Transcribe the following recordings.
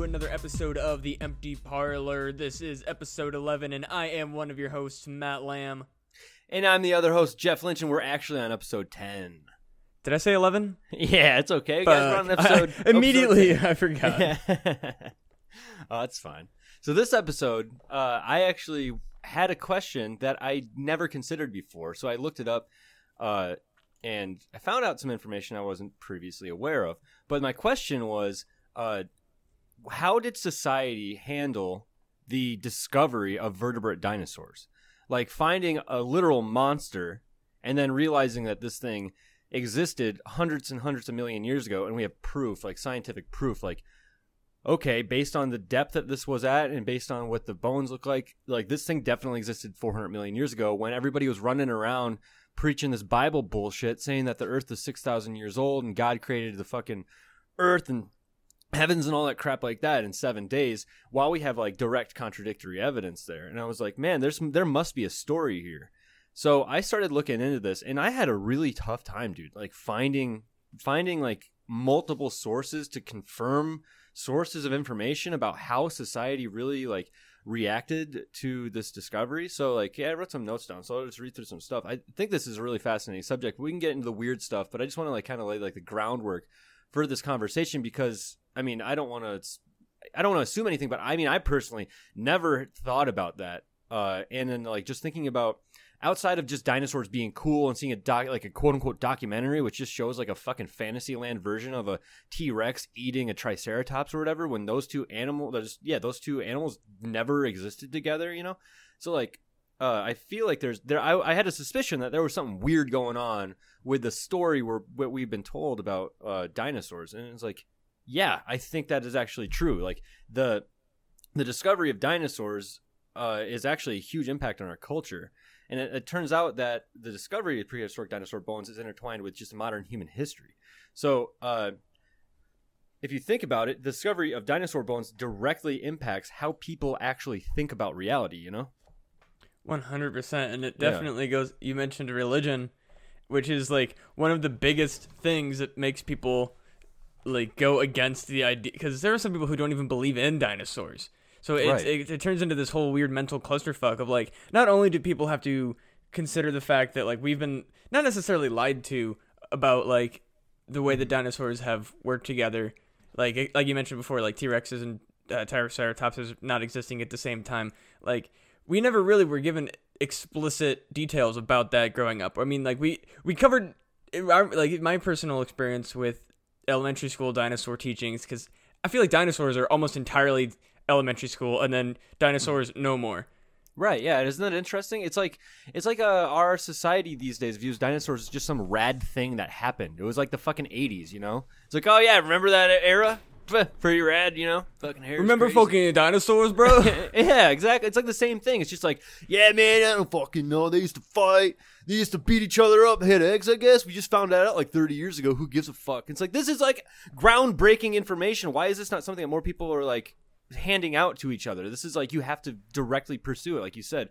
to another episode of The Empty Parlor. This is episode 11, and I am one of your hosts, Matt Lamb. And I'm the other host, Jeff Lynch, and we're actually on episode 10. Did I say 11? Yeah, it's okay. Guys, we're on episode. I- immediately, episode I forgot. 10. oh, that's fine. So, this episode, uh, I actually had a question that I never considered before. So, I looked it up uh, and I found out some information I wasn't previously aware of. But my question was uh, how did society handle the discovery of vertebrate dinosaurs? Like finding a literal monster and then realizing that this thing existed hundreds and hundreds of million years ago and we have proof like scientific proof like okay based on the depth that this was at and based on what the bones look like like this thing definitely existed 400 million years ago when everybody was running around preaching this bible bullshit saying that the earth is 6000 years old and god created the fucking earth and heavens and all that crap like that in 7 days while we have like direct contradictory evidence there and i was like man there's there must be a story here so I started looking into this and I had a really tough time, dude. Like finding finding like multiple sources to confirm sources of information about how society really like reacted to this discovery. So like yeah, I wrote some notes down. So I'll just read through some stuff. I think this is a really fascinating subject. We can get into the weird stuff, but I just want to like kind of lay like the groundwork for this conversation because I mean, I don't want to I don't want to assume anything, but I mean, I personally never thought about that. Uh, and then like just thinking about outside of just dinosaurs being cool and seeing a doc like a quote unquote documentary which just shows like a fucking fantasyland version of a T-Rex eating a triceratops or whatever when those two animals yeah those two animals never existed together you know so like uh, I feel like there's there I, I had a suspicion that there was something weird going on with the story where what we've been told about uh, dinosaurs and it's like yeah I think that is actually true like the the discovery of dinosaurs uh, is actually a huge impact on our culture and it, it, turns out that the discovery of prehistoric dinosaur bones is intertwined with just modern human history. So, uh, if you think about it, the discovery of dinosaur bones directly impacts how people actually think about reality, you know? 100%. And it definitely yeah. goes, you mentioned religion, which is like one of the biggest things that makes people like go against the idea. Because there are some people who don't even believe in dinosaurs. So it, right. it, it turns into this whole weird mental clusterfuck of like, not only do people have to consider the fact that like we've been not necessarily lied to about like the way the dinosaurs have worked together, like like you mentioned before, like T Rexes and uh, Triceratopses not existing at the same time. Like we never really were given explicit details about that growing up. I mean, like we we covered like my personal experience with elementary school dinosaur teachings because I feel like dinosaurs are almost entirely elementary school and then dinosaurs no more. Right, yeah, isn't that interesting? It's like it's like uh, our society these days views dinosaurs as just some rad thing that happened. It was like the fucking eighties, you know? It's like, oh yeah, remember that era? Pretty rad, you know? Fucking hair. Remember crazy. fucking dinosaurs, bro? yeah, exactly. It's like the same thing. It's just like, yeah, man, I don't fucking know. They used to fight. They used to beat each other up, hit eggs. I guess we just found that out like 30 years ago. Who gives a fuck? It's like this is like groundbreaking information. Why is this not something that more people are like handing out to each other. This is like you have to directly pursue it, like you said,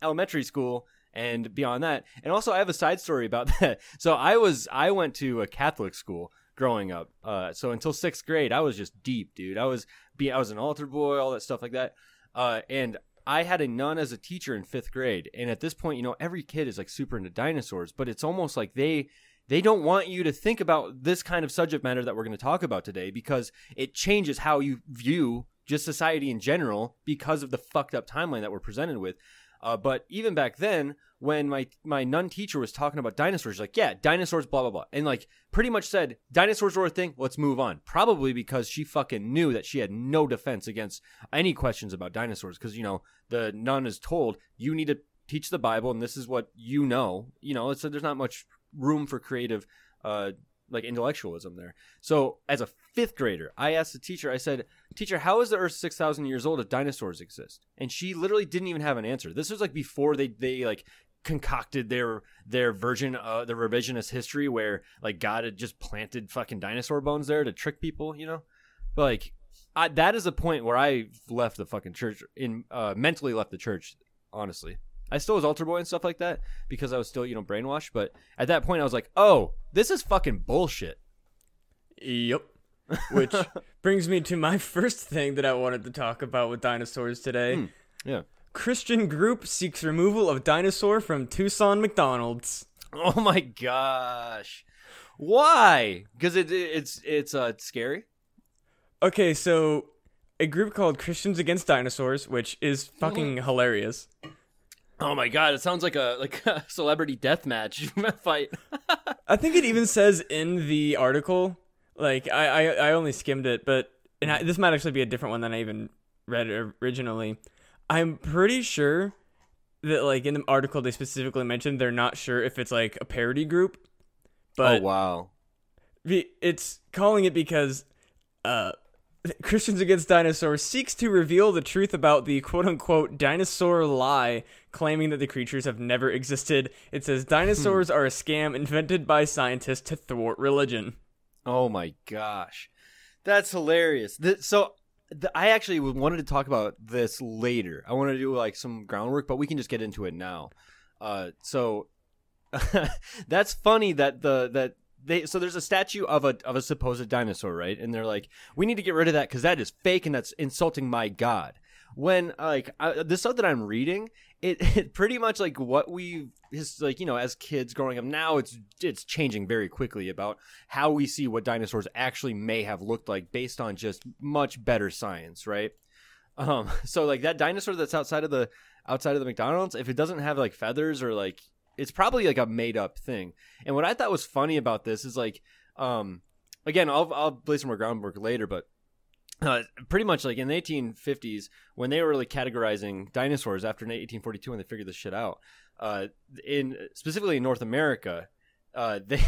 elementary school and beyond that. And also, I have a side story about that. So I was I went to a Catholic school growing up. Uh, so until sixth grade, I was just deep, dude. I was be I was an altar boy, all that stuff like that. Uh, and I had a nun as a teacher in fifth grade. And at this point, you know, every kid is like super into dinosaurs, but it's almost like they they don't want you to think about this kind of subject matter that we're going to talk about today because it changes how you view just society in general because of the fucked up timeline that we're presented with. Uh, but even back then, when my my nun teacher was talking about dinosaurs, like, yeah, dinosaurs, blah blah blah, and like pretty much said dinosaurs were a thing. Let's move on. Probably because she fucking knew that she had no defense against any questions about dinosaurs, because you know the nun is told you need to teach the Bible, and this is what you know. You know, so there's not much room for creative uh, like intellectualism there. So as a fifth grader, I asked the teacher, I said, Teacher, how is the Earth six thousand years old if dinosaurs exist? And she literally didn't even have an answer. This was like before they they like concocted their their version of the revisionist history where like God had just planted fucking dinosaur bones there to trick people, you know? But like I, that is a point where I left the fucking church in uh, mentally left the church, honestly. I still was altar boy and stuff like that because I was still, you know, brainwashed. But at that point, I was like, oh, this is fucking bullshit. Yep. which brings me to my first thing that I wanted to talk about with dinosaurs today. Hmm, yeah. Christian group seeks removal of dinosaur from Tucson McDonald's. Oh my gosh. Why? Because it, it's it's uh scary. Okay, so a group called Christians Against Dinosaurs, which is fucking hilarious. Oh my god! It sounds like a like a celebrity death match fight. I think it even says in the article, like I I, I only skimmed it, but and I, this might actually be a different one than I even read originally. I'm pretty sure that like in the article they specifically mentioned they're not sure if it's like a parody group, but oh wow, it's calling it because uh Christians Against Dinosaurs seeks to reveal the truth about the quote unquote dinosaur lie, claiming that the creatures have never existed. It says dinosaurs are a scam invented by scientists to thwart religion. Oh my gosh. That's hilarious. So the, I actually wanted to talk about this later. I want to do like some groundwork, but we can just get into it now. Uh, so that's funny that the that they so there's a statue of a of a supposed dinosaur, right? And they're like, we need to get rid of that because that is fake and that's insulting my god. When like I, the stuff that I'm reading, it, it pretty much like what we is like you know as kids growing up now it's it's changing very quickly about how we see what dinosaurs actually may have looked like based on just much better science right um so like that dinosaur that's outside of the outside of the mcdonald's if it doesn't have like feathers or like it's probably like a made up thing. And what I thought was funny about this is like, um, again, I'll I'll lay some more groundwork later, but uh, pretty much like in the 1850s when they were like categorizing dinosaurs after 1842 when they figured this shit out, uh, in specifically in North America, uh, they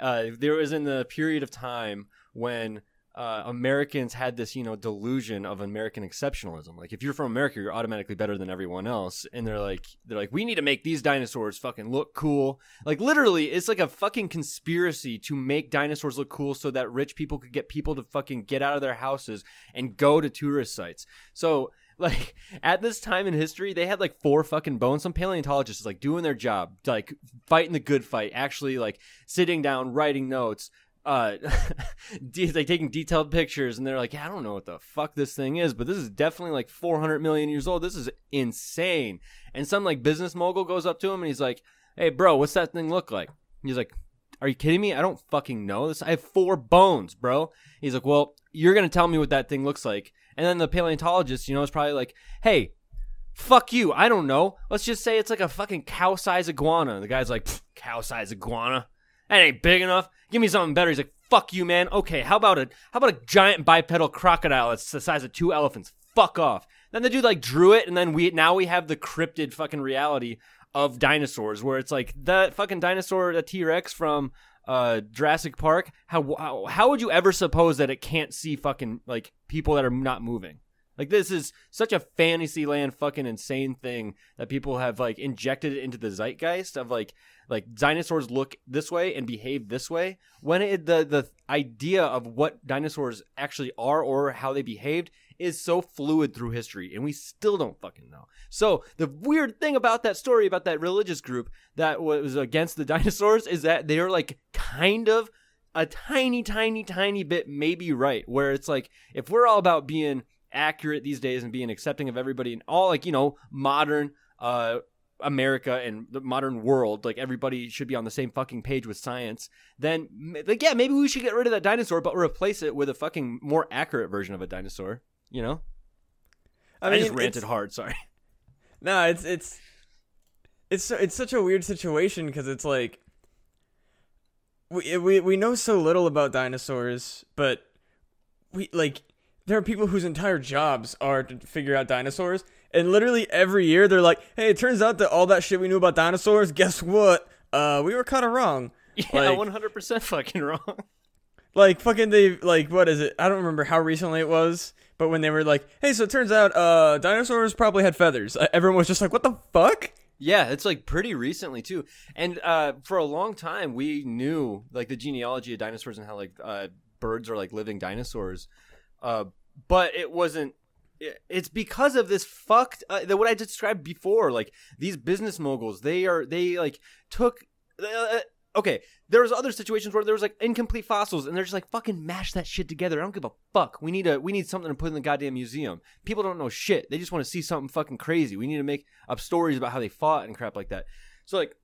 uh, there was in the period of time when uh, Americans had this, you know, delusion of American exceptionalism. Like if you're from America, you're automatically better than everyone else. And they're like, they're like, we need to make these dinosaurs fucking look cool. Like literally, it's like a fucking conspiracy to make dinosaurs look cool so that rich people could get people to fucking get out of their houses and go to tourist sites. So like at this time in history, they had like four fucking bones. Some paleontologists like doing their job, like fighting the good fight, actually like sitting down, writing notes, uh like taking detailed pictures and they're like i don't know what the fuck this thing is but this is definitely like 400 million years old. This is insane. And some like business mogul goes up to him and he's like hey bro what's that thing look like? He's like are you kidding me? I don't fucking know this. I have four bones bro. He's like well you're gonna tell me what that thing looks like. And then the paleontologist you know is probably like hey fuck you. I don't know. Let's just say it's like a fucking cow size iguana. The guy's like cow size iguana that ain't big enough. Give me something better. He's like, fuck you, man. Okay, how about a how about a giant bipedal crocodile that's the size of two elephants? Fuck off. Then the dude like drew it, and then we now we have the cryptid fucking reality of dinosaurs, where it's like that fucking dinosaur, the T Rex from uh Jurassic Park. How, how how would you ever suppose that it can't see fucking like people that are not moving? Like this is such a fantasy land fucking insane thing that people have like injected into the zeitgeist of like like dinosaurs look this way and behave this way when it, the the idea of what dinosaurs actually are or how they behaved is so fluid through history and we still don't fucking know. So the weird thing about that story about that religious group that was against the dinosaurs is that they're like kind of a tiny tiny tiny bit maybe right where it's like if we're all about being accurate these days and being accepting of everybody and all like you know modern uh America and the modern world, like everybody should be on the same fucking page with science, then like yeah, maybe we should get rid of that dinosaur, but replace it with a fucking more accurate version of a dinosaur. You know? I, mean, I just ranted hard. Sorry. No, it's it's it's it's such a weird situation because it's like we we we know so little about dinosaurs, but we like there are people whose entire jobs are to figure out dinosaurs, and literally every year they're like, "Hey, it turns out that all that shit we knew about dinosaurs, guess what? Uh, we were kind of wrong." Yeah, one hundred percent fucking wrong. Like fucking they like what is it? I don't remember how recently it was, but when they were like, "Hey, so it turns out uh dinosaurs probably had feathers," uh, everyone was just like, "What the fuck?" Yeah, it's like pretty recently too. And uh, for a long time, we knew like the genealogy of dinosaurs and how like uh, birds are like living dinosaurs. Uh, but it wasn't. It's because of this fucked uh, the what I described before. Like these business moguls, they are they like took. Uh, okay, there was other situations where there was like incomplete fossils, and they're just like fucking mash that shit together. I don't give a fuck. We need a we need something to put in the goddamn museum. People don't know shit. They just want to see something fucking crazy. We need to make up stories about how they fought and crap like that. So like.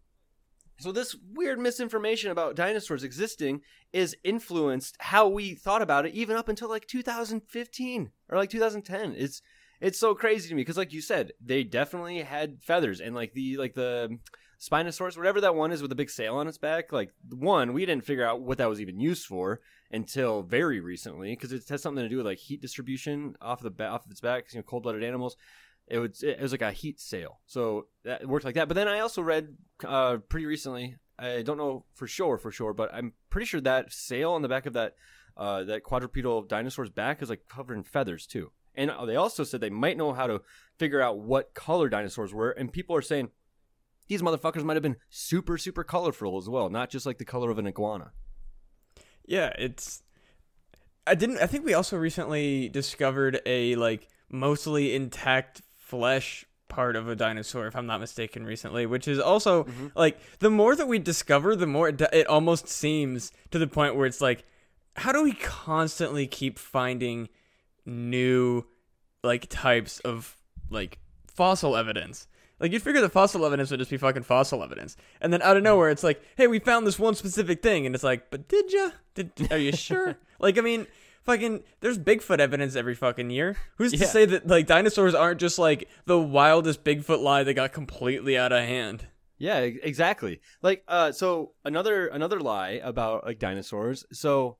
So this weird misinformation about dinosaurs existing is influenced how we thought about it even up until like 2015 or like 2010. It's it's so crazy to me because like you said, they definitely had feathers and like the like the Spinosaurus, whatever that one is with the big sail on its back. Like one, we didn't figure out what that was even used for until very recently because it has something to do with like heat distribution off the ba- off of its back. You know, cold blooded animals. It was it was like a heat sail, so that worked like that. But then I also read uh, pretty recently. I don't know for sure for sure, but I'm pretty sure that sail on the back of that uh, that quadrupedal dinosaur's back is like covered in feathers too. And uh, they also said they might know how to figure out what color dinosaurs were. And people are saying these motherfuckers might have been super super colorful as well, not just like the color of an iguana. Yeah, it's. I didn't. I think we also recently discovered a like mostly intact flesh part of a dinosaur, if I'm not mistaken, recently, which is also mm-hmm. like the more that we discover, the more it, it almost seems to the point where it's like, how do we constantly keep finding new like types of like fossil evidence? Like you'd figure the fossil evidence would just be fucking fossil evidence, and then out of mm-hmm. nowhere it's like, hey, we found this one specific thing, and it's like, but did you? Did are you sure? like I mean, fucking, there's Bigfoot evidence every fucking year. Who's to say that like dinosaurs aren't just like the wildest Bigfoot lie that got completely out of hand? Yeah, exactly. Like, uh, so another another lie about like dinosaurs. So,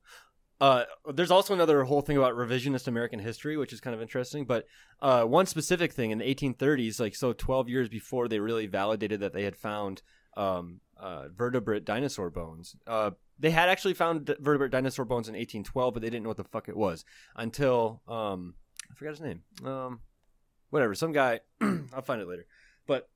uh, there's also another whole thing about revisionist American history, which is kind of interesting. But uh, one specific thing in the 1830s, like so, 12 years before they really validated that they had found um, uh, vertebrate dinosaur bones. They had actually found vertebrate dinosaur bones in 1812, but they didn't know what the fuck it was until um, I forgot his name. Um, whatever, some guy. I'll find it later. But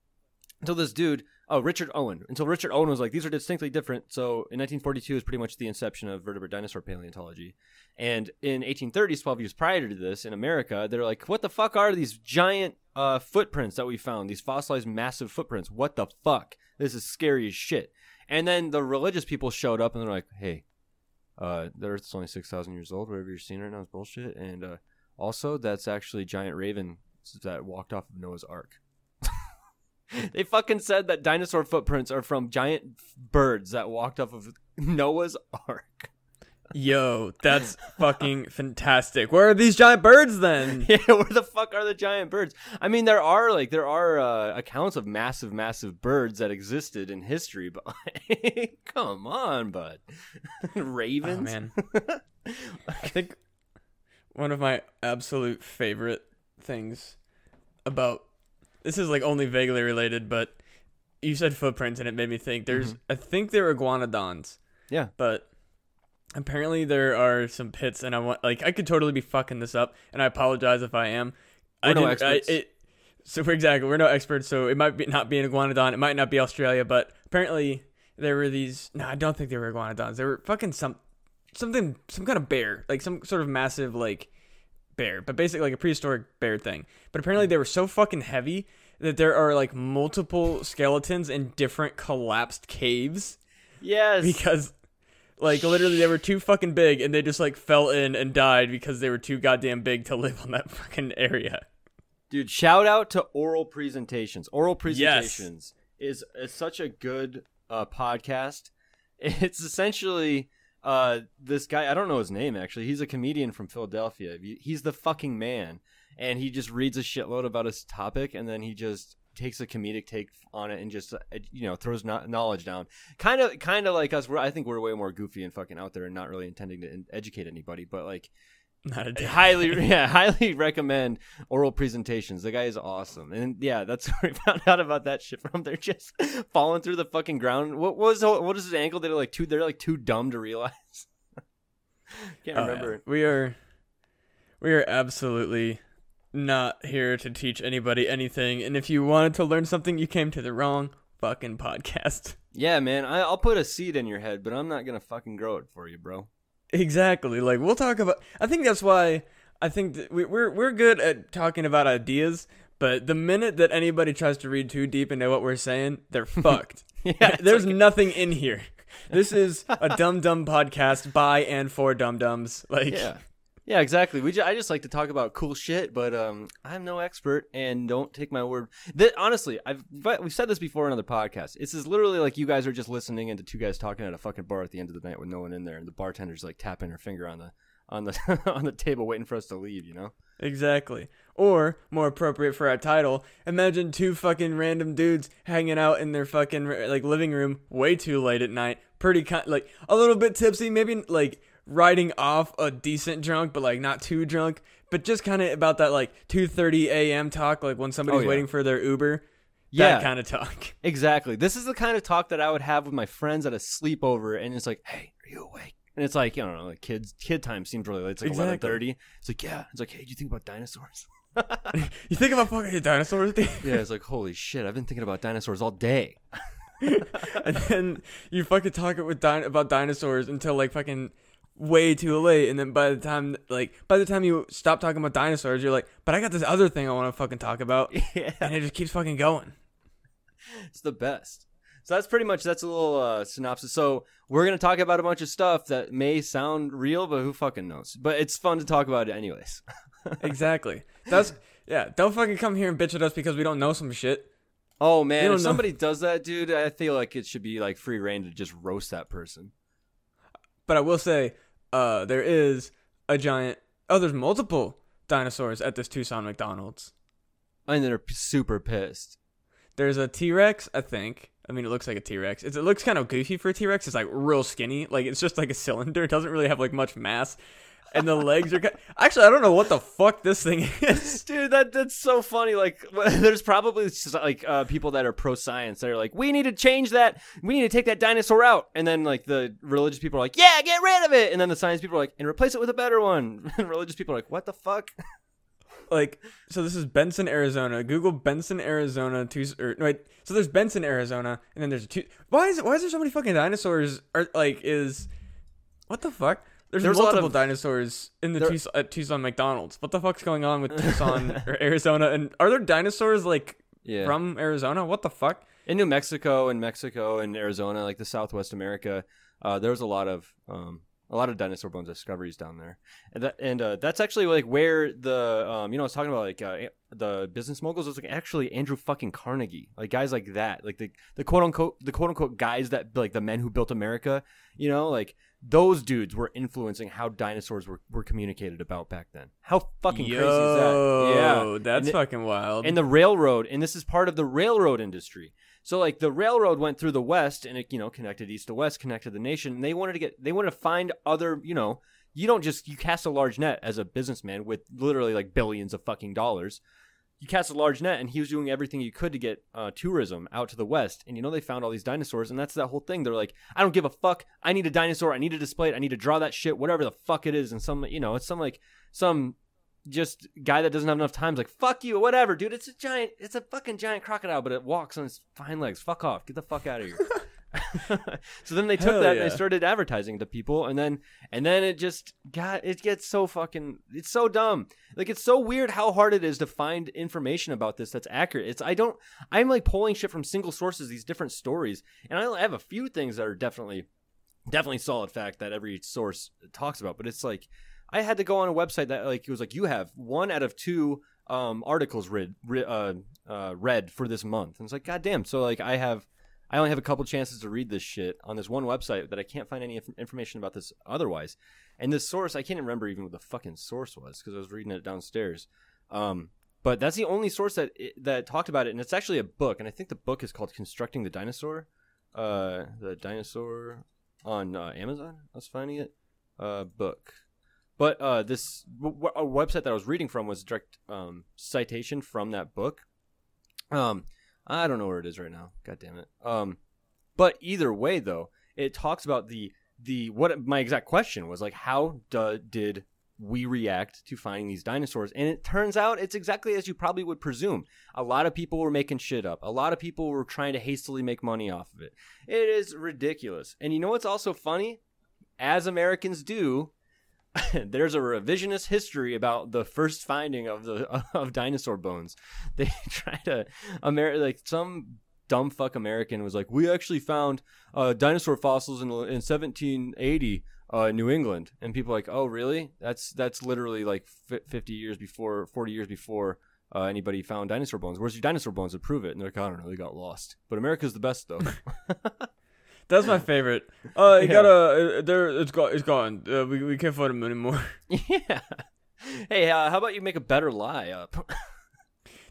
until this dude, oh Richard Owen, until Richard Owen was like, these are distinctly different. So in 1942 is pretty much the inception of vertebrate dinosaur paleontology, and in 1830s, 12 years prior to this, in America, they're like, what the fuck are these giant uh, footprints that we found? These fossilized massive footprints. What the fuck? This is scary as shit. And then the religious people showed up and they're like, hey, uh, the Earth's only 6,000 years old. Whatever you're seeing right now is bullshit. And uh, also, that's actually giant raven that walked off of Noah's Ark. they fucking said that dinosaur footprints are from giant birds that walked off of Noah's Ark. Yo, that's fucking fantastic. Where are these giant birds then? yeah, where the fuck are the giant birds? I mean, there are like there are uh, accounts of massive, massive birds that existed in history, but like, come on, bud, ravens. Oh man. I think one of my absolute favorite things about this is like only vaguely related, but you said footprints and it made me think there's I think they're iguanodons, Yeah, but apparently there are some pits and I want like I could totally be fucking this up and I apologize if I am. We're I no experts. I, it, so for exactly, we're no experts, so it might be not be an iguanodon, it might not be Australia, but apparently there were these. No, I don't think they were iguanodons. They were fucking some something, some kind of bear, like some sort of massive like bear, but basically like a prehistoric bear thing. But apparently they were so fucking heavy that there are like multiple skeletons in different collapsed caves yes. because like literally they were too fucking big and they just like fell in and died because they were too goddamn big to live on that fucking area. Dude, shout out to Oral Presentations. Oral Yes. Presentations is, is such a good uh, podcast. It's essentially uh, this guy. I don't know his name actually. He's a comedian from Philadelphia. He's the fucking man, and he just reads a shitload about his topic, and then he just takes a comedic take on it and just uh, you know throws no- knowledge down. Kind of, kind of like us. We're, I think we're way more goofy and fucking out there and not really intending to in- educate anybody, but like Not a damn highly yeah highly recommend oral presentations. The guy is awesome. And yeah that's where we found out about that shit from. They're just falling through the fucking ground. What was what is his ankle? They're like too they're like too dumb to realize. Can't Oh, yeah. remember We are we are absolutely not here to teach anybody anything. And if you wanted to learn something, you came to the wrong fucking podcast. yeah man I, i'll put a seed in your head but i'm not gonna fucking grow it for you bro Exactly. Like we'll talk about. I think that's why I think that we, we're we're good at talking about ideas. But the minute that anybody tries to read too deep into what we're saying, they're fucked. yeah There's like- nothing in here. This is a dumb dumb podcast by and for dum dums. Like, yeah. Yeah, exactly. We ju- I just like to talk about cool shit, but um, I'm no expert, and don't take my word. Honestly, I've we've said this before in other podcasts. This is literally like you guys are just listening into two guys talking at a fucking bar at the end of the night with no one in there, and the bartender's like tapping her finger on the on the on the table, waiting for us to leave. You know? Exactly. Or, more appropriate for our title, imagine two fucking random dudes hanging out in their fucking like living room way too late at night, pretty kind like a little bit tipsy, maybe like riding off a decent drunk, but like not too drunk, but just kind of about that like 2:30 a.m. talk, like when somebody's Oh, yeah. waiting for their Uber. Yeah. That kind of talk. Exactly. This is the kind of talk that I would have with my friends at a sleepover, and it's like, "Hey, are you awake?" And it's like, you know, like kids, kid time seems really late. It's like Exactly. eleven thirty. It's like, yeah. It's like, hey, do you think about dinosaurs? You think about fucking dinosaurs, dude? yeah. It's like, holy shit, I've been thinking about dinosaurs all day. and then you fucking talk it with din- about dinosaurs until like fucking way too late and then by the time like by the time you stop talking about dinosaurs you're like but i got this other thing i want to fucking talk about yeah. and it just keeps fucking going It's the best. So that's pretty much that's a little uh, synopsis. So we're gonna talk about a bunch of stuff that may sound real, but who fucking knows? But it's fun to talk about it anyways. exactly that's yeah don't fucking come here and bitch at us because we don't know some shit Oh man, if know. somebody does that, dude, I feel like it should be like free rein to just roast that person. but i will say uh there is a giant oh there's multiple dinosaurs at this tucson mcdonald's And they're super pissed. There's a T Rex, I think. I mean, it looks like a T Rex. It looks kind of goofy for a T Rex. It's like real skinny. Like it's just like a cylinder. It doesn't really have like much mass. And the legs are. ki- Actually, I don't know what the fuck this thing is. Dude, that that's so funny. Like, there's probably just, like uh, people that are pro science that are like, we need to change that. We need to take that dinosaur out. And then like the religious people are like, yeah, get rid of it. And then the science people are like, and replace it with a better one. And religious people are like, what the fuck? Like, so this is Benson, Arizona. Google Benson, Arizona. Two, or, wait. So there's Benson, Arizona, and then there's two. Why is? Why is there so many fucking dinosaurs? Or like, is what the fuck? There's, There's multiple of- dinosaurs in the There- Tucson, at Tucson McDonald's. What the fuck's going on with Tucson or Arizona? And are there dinosaurs like Yeah. from Arizona? What the fuck? in New Mexico and Mexico and Arizona, like the Southwest America, uh, there's a lot of um, a lot of dinosaur bones discoveries down there, and that and uh, that's actually like where the um, you know I was talking about like uh, the business moguls was like actually Andrew fucking Carnegie, like guys like that, like the the quote unquote the quote unquote guys that like the men who built America, you know, like those dudes were influencing how dinosaurs were, were communicated about back then. How fucking crazy is that? Yeah, that's it- fucking wild. and the railroad and this is part of the railroad industry so like the railroad went through the west and it you know connected east to west connected the nation and they wanted to get they wanted to find other you know you don't just you cast a large net as a businessman with literally like billions of fucking dollars you cast a large net and he was doing everything he could to get uh, tourism out to the west. And you know they found all these dinosaurs and that's that whole thing. They're like i don't give a fuck. I need a dinosaur. I need to display. It i need to draw that shit whatever the fuck it is. And some you know it's some like some just guy that doesn't have enough time is like fuck you whatever dude. It's a giant it's a fucking giant crocodile but it walks on its fine legs. Fuck off. Get the fuck out of here so then they took Hell that and they started advertising to people and then and then it just got it gets so fucking it's so dumb. Like it's so weird how hard it is to find information about this that's accurate. It's i don't i'm like pulling shit from single sources these different stories and i have a few things that are definitely definitely solid fact that every source talks about but it's like i had to go on a website that like it was like you have one out of two um articles read re- uh, uh read for this month. And it's like god damn. So like i have i only have a couple chances to read this shit on this one website that i can't find any inf- information about this otherwise and this source i can't remember even what the fucking source was because i was reading it downstairs um but that's the only source that that talked about it and it's actually a book and i think the book is called constructing the dinosaur uh the dinosaur on uh, Amazon. I was finding it. Uh, book. But uh, this w- a website that I was reading from was direct um, citation from that book. Um, I don't know where it is right now. God damn it. Um, but either way, though, it talks about the the what my exact question was like, how do, did we react to finding these dinosaurs? And it turns out it's exactly as you probably would presume. A lot of people were making shit up. A lot of people were trying to hastily make money off of it. It is ridiculous. And you know what's also funny? As Americans do, there's a revisionist history about the first finding of the of dinosaur bones. They try to Amer- like some dumb fuck American was like, we actually found uh, dinosaur fossils in in 1780 uh, in New England, and people are like, oh really? That's that's literally like fi 50 years before, 40 years before. Uh, anybody found dinosaur bones? Where's your dinosaur bones to prove it? And they're like, I don't know, they got lost. But America's the best though. That's my favorite. Uh, you Yeah. gotta. Uh, there, it's gone. It's gone. Uh, we we can't find him anymore. yeah. Hey, uh, how about you make a better lie up?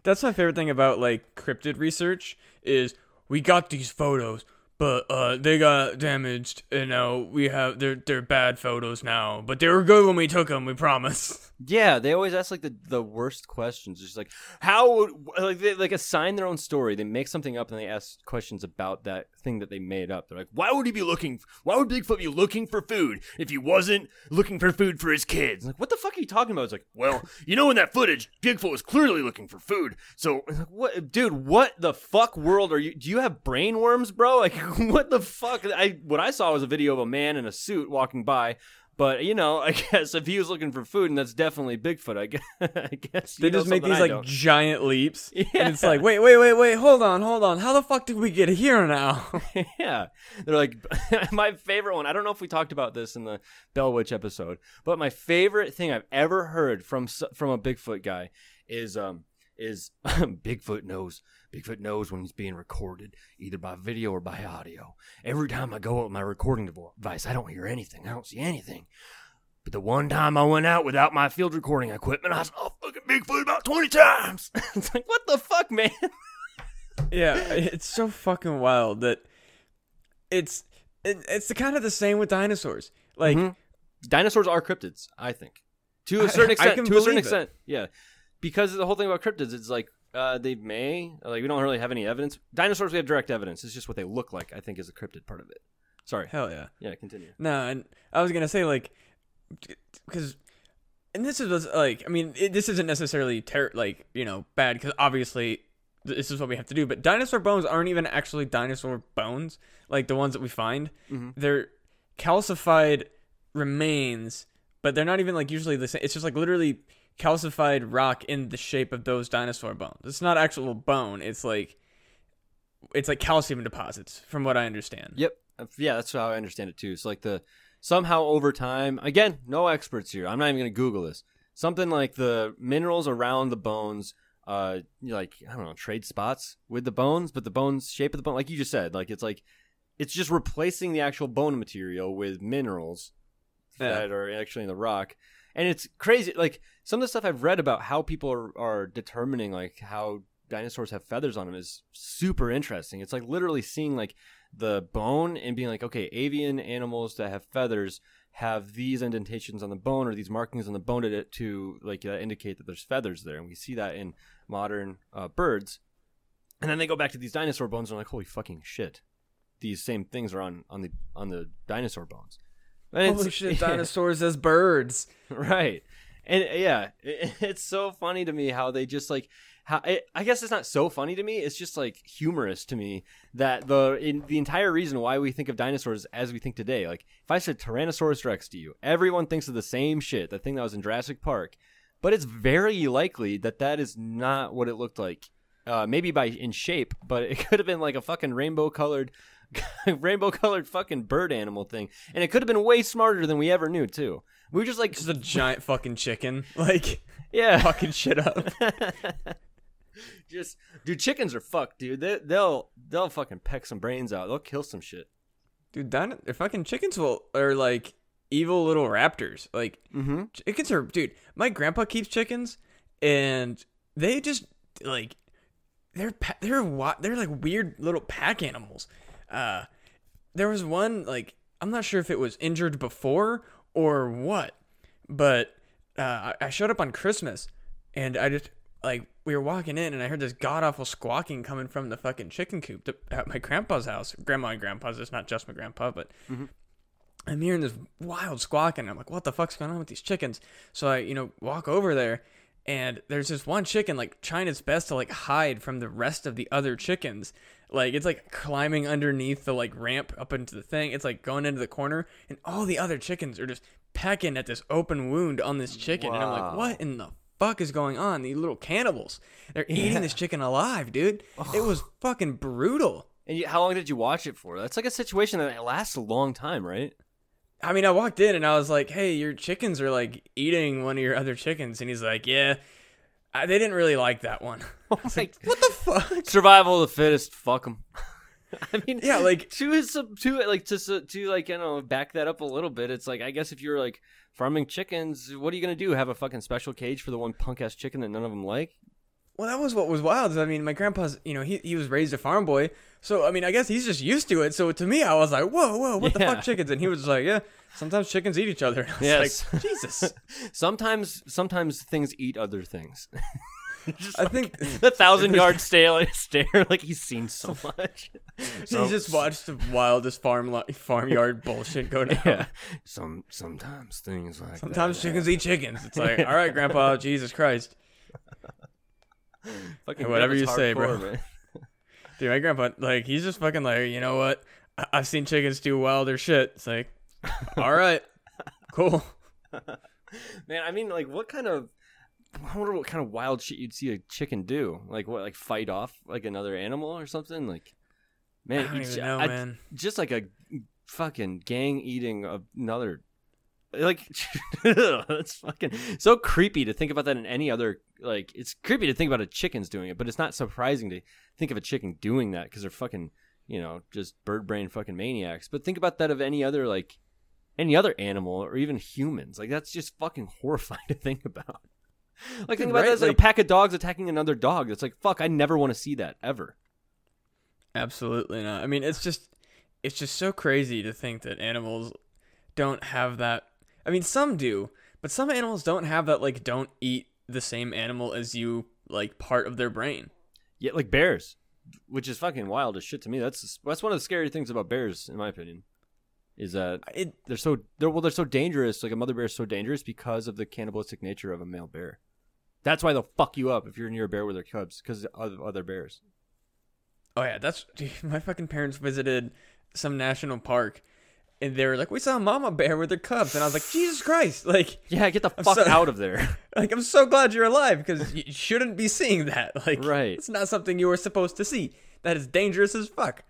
That's my favorite thing about like cryptid research is we got these photos, but uh, they got damaged, and now we have they're they're bad photos now. But they were good when we took them. We promise. Yeah, they always ask like the, the worst questions. It's just like how would like they like assign their own story. They make something up and they ask questions about that thing that they made up. They're like, why would he be looking? Why would Bigfoot be looking for food if he wasn't looking for food for his kids? Like, what the fuck are you talking about? It's like, well, you know, in that footage, Bigfoot was clearly looking for food. So, like, what, dude? What the fuck world are you? Do you have brain worms, bro? Like, what the fuck? I what I saw was a video of a man in a suit walking by. But you know, I guess if he was looking for food, and that's definitely Bigfoot. I guess. I guess They just make these I like don't. giant leaps, Yeah. and it's like, wait, wait, wait, wait, hold on, hold on. How the fuck did we get here now? yeah, they're like my favorite one. I don't know if we talked about this in the Bell Witch episode, but my favorite thing I've ever heard from from a Bigfoot guy is um is Bigfoot knows Bigfoot knows when he's being recorded either by video or by audio. Every time I go out with my recording device, I don't hear anything. I don't see anything. But the one time I went out without my field recording equipment, I saw fucking Bigfoot about twenty times. it's like what the fuck, man? yeah, it's so fucking wild that it's it, it's the kind of the same with dinosaurs. Like Mhm. dinosaurs are cryptids. I think to a certain I extent. to a certain it. extent, yeah. Because the whole thing about cryptids, it's like uh, they may like we don't really have any evidence. Dinosaurs, we have direct evidence. It's just what they look like. I think is a cryptid part of it. Sorry. hell yeah. Yeah, continue. No, and I was gonna say like, because, and this is like, I mean, it, this isn't necessarily ter- like you know bad because obviously this is what we have to do. But dinosaur bones aren't even actually dinosaur bones, like the ones that we find. Mhm. They're calcified remains, but they're not even like usually the same. It's just like literally calcified rock in the shape of those dinosaur bones. It's not actual bone. It's like. It's like calcium deposits, from what I understand. Yep. Uh, Yeah, that's how I understand it too. So like the somehow over time. Again, no experts here. I'm not even gonna Google this. Something like the minerals around the bones. Uh, like I don't know, trade spots with the bones, but the bones shape of the bone, like you just said, like it's like it's just replacing the actual bone material with minerals Yeah. that are actually in the rock. And it's crazy. Like some of the stuff I've read about how people are, are determining like how dinosaurs have feathers on them is super interesting. It's like literally seeing like the bone and being like, okay, avian animals that have feathers have these indentations on the bone or these markings on the bone to, to like uh, indicate that there's feathers there, and we see that in modern uh, birds. And then they go back to these dinosaur bones and are like, holy fucking shit, these same things are on on the on the dinosaur bones. And shit, dinosaurs as birds. right. And uh, yeah it, it's so funny to me how they just like how it, i guess it's not so funny to me it's just like humorous to me that the in, the entire reason why we think of dinosaurs as we think today like if i said tyrannosaurus rex to you everyone thinks of the same shit the thing that was in jurassic park. But it's very likely that that is not what it looked like uh, maybe by in shape but it could have been like a fucking rainbow colored rainbow colored fucking bird animal thing and it could have been way smarter than we ever knew too we were just like Just a giant fucking chicken. Like yeah fucking shit up. just dude chickens are fucked dude they, they'll they'll fucking peck some brains out they'll kill some shit Dude, dino- fucking chickens will are like evil little raptors. Like mm-hmm chickens are dude, my grandpa keeps chickens and they just like they're they're they're like weird little pack animals. Uh there was one like I'm not sure if it was injured before or what, but uh, I- showed up on Christmas and I just like we were walking in and I heard this god awful squawking coming from the fucking chicken coop to, at my grandpa's house. Grandma and grandpa's. It's not just my grandpa, but I'm hearing this wild squawking. I'm like, what the fuck's going on with these chickens? So I, you know, walk over there and there's this one chicken like trying its best to like hide from the rest of the other chickens. Like it's like climbing underneath the like ramp up into the thing. It's like going into the corner and all the other chickens are just pecking at this open wound on this chicken. And I'm like, what in the fuck is going on? These little cannibals. They're eating this chicken alive, dude. It was fucking brutal. And you, how long did you watch it for? That's like a situation that lasts a long time, right? I mean, I walked in and I was like, "Hey, your chickens are like eating one of your other chickens," and he's like, "Yeah." I, they didn't really like that one. I was like, "What the fuck?" Survival of the fittest. Fuck them. I mean, Yeah, like- to some to like to to like you know back that up a little bit. It's like I guess if you're like farming chickens, what are you gonna do? Have a fucking special cage for the one punk ass chicken that none of them like? Well, that was what was wild. I mean, my grandpa's, you know, he, he was raised a farm boy. So, I mean, I guess he's just used to it. So to me, I was like, whoa, whoa, what the Yeah. fuck, chickens? And he was like, yeah, sometimes chickens eat each other. And I was Yes. like, Jesus. sometimes sometimes things eat other things. Just I think the thousand yard stare, stare like he's seen so much. he just watched the wildest farm li- farmyard bullshit go down. Yeah. Some sometimes things like Sometimes that. chickens eat chickens. It's like, all right, grandpa, Jesus Christ. Fucking whatever you say, bro. hardcore, man. Dude, my grandpa, like, he's just fucking like, you know what? I- I've seen chickens do wilder shit. It's like, all right, cool. Man, I mean, like, what kind of? I wonder what kind of wild shit you'd see a chicken do. Like what? Like fight off like another animal or something? Like, I man, even know, I- man. just like a fucking gang eating another. Like, it's fucking so creepy to think about that in any other. Like, it's creepy to think about a chicken's doing it, but it's not surprising to think of a chicken doing that because they're fucking, you know, just bird brain fucking maniacs. But think about that of any other like any other animal or even humans. Like that's just fucking horrifying to think about. Like think about right? that as like, Like- a pack of dogs attacking another dog. It's like fuck. I never want to see that ever. Absolutely not. I mean, it's just it's just so crazy to think that animals don't have that. I mean, some do, but some animals don't have that like don't eat the same animal as you like part of their brain. Yeah, like bears, which is fucking wild as shit to me. That's that's one of the scary things about bears, in my opinion, is that It they're so they're well they're so dangerous. Like a mother bear is so dangerous because of the cannibalistic nature of a male bear. That's why they'll fuck you up if you're near a bear with their cubs because of other bears. Oh yeah, that's dude, my fucking parents visited some national park and they were like, "We saw a mama bear with her cubs." And I was like, "Jesus Christ." Like Yeah, get the fuck so- out of there. like I'm so glad you're alive because you shouldn't be seeing that. Like Right. it's not something you were supposed to see. That is dangerous as fuck.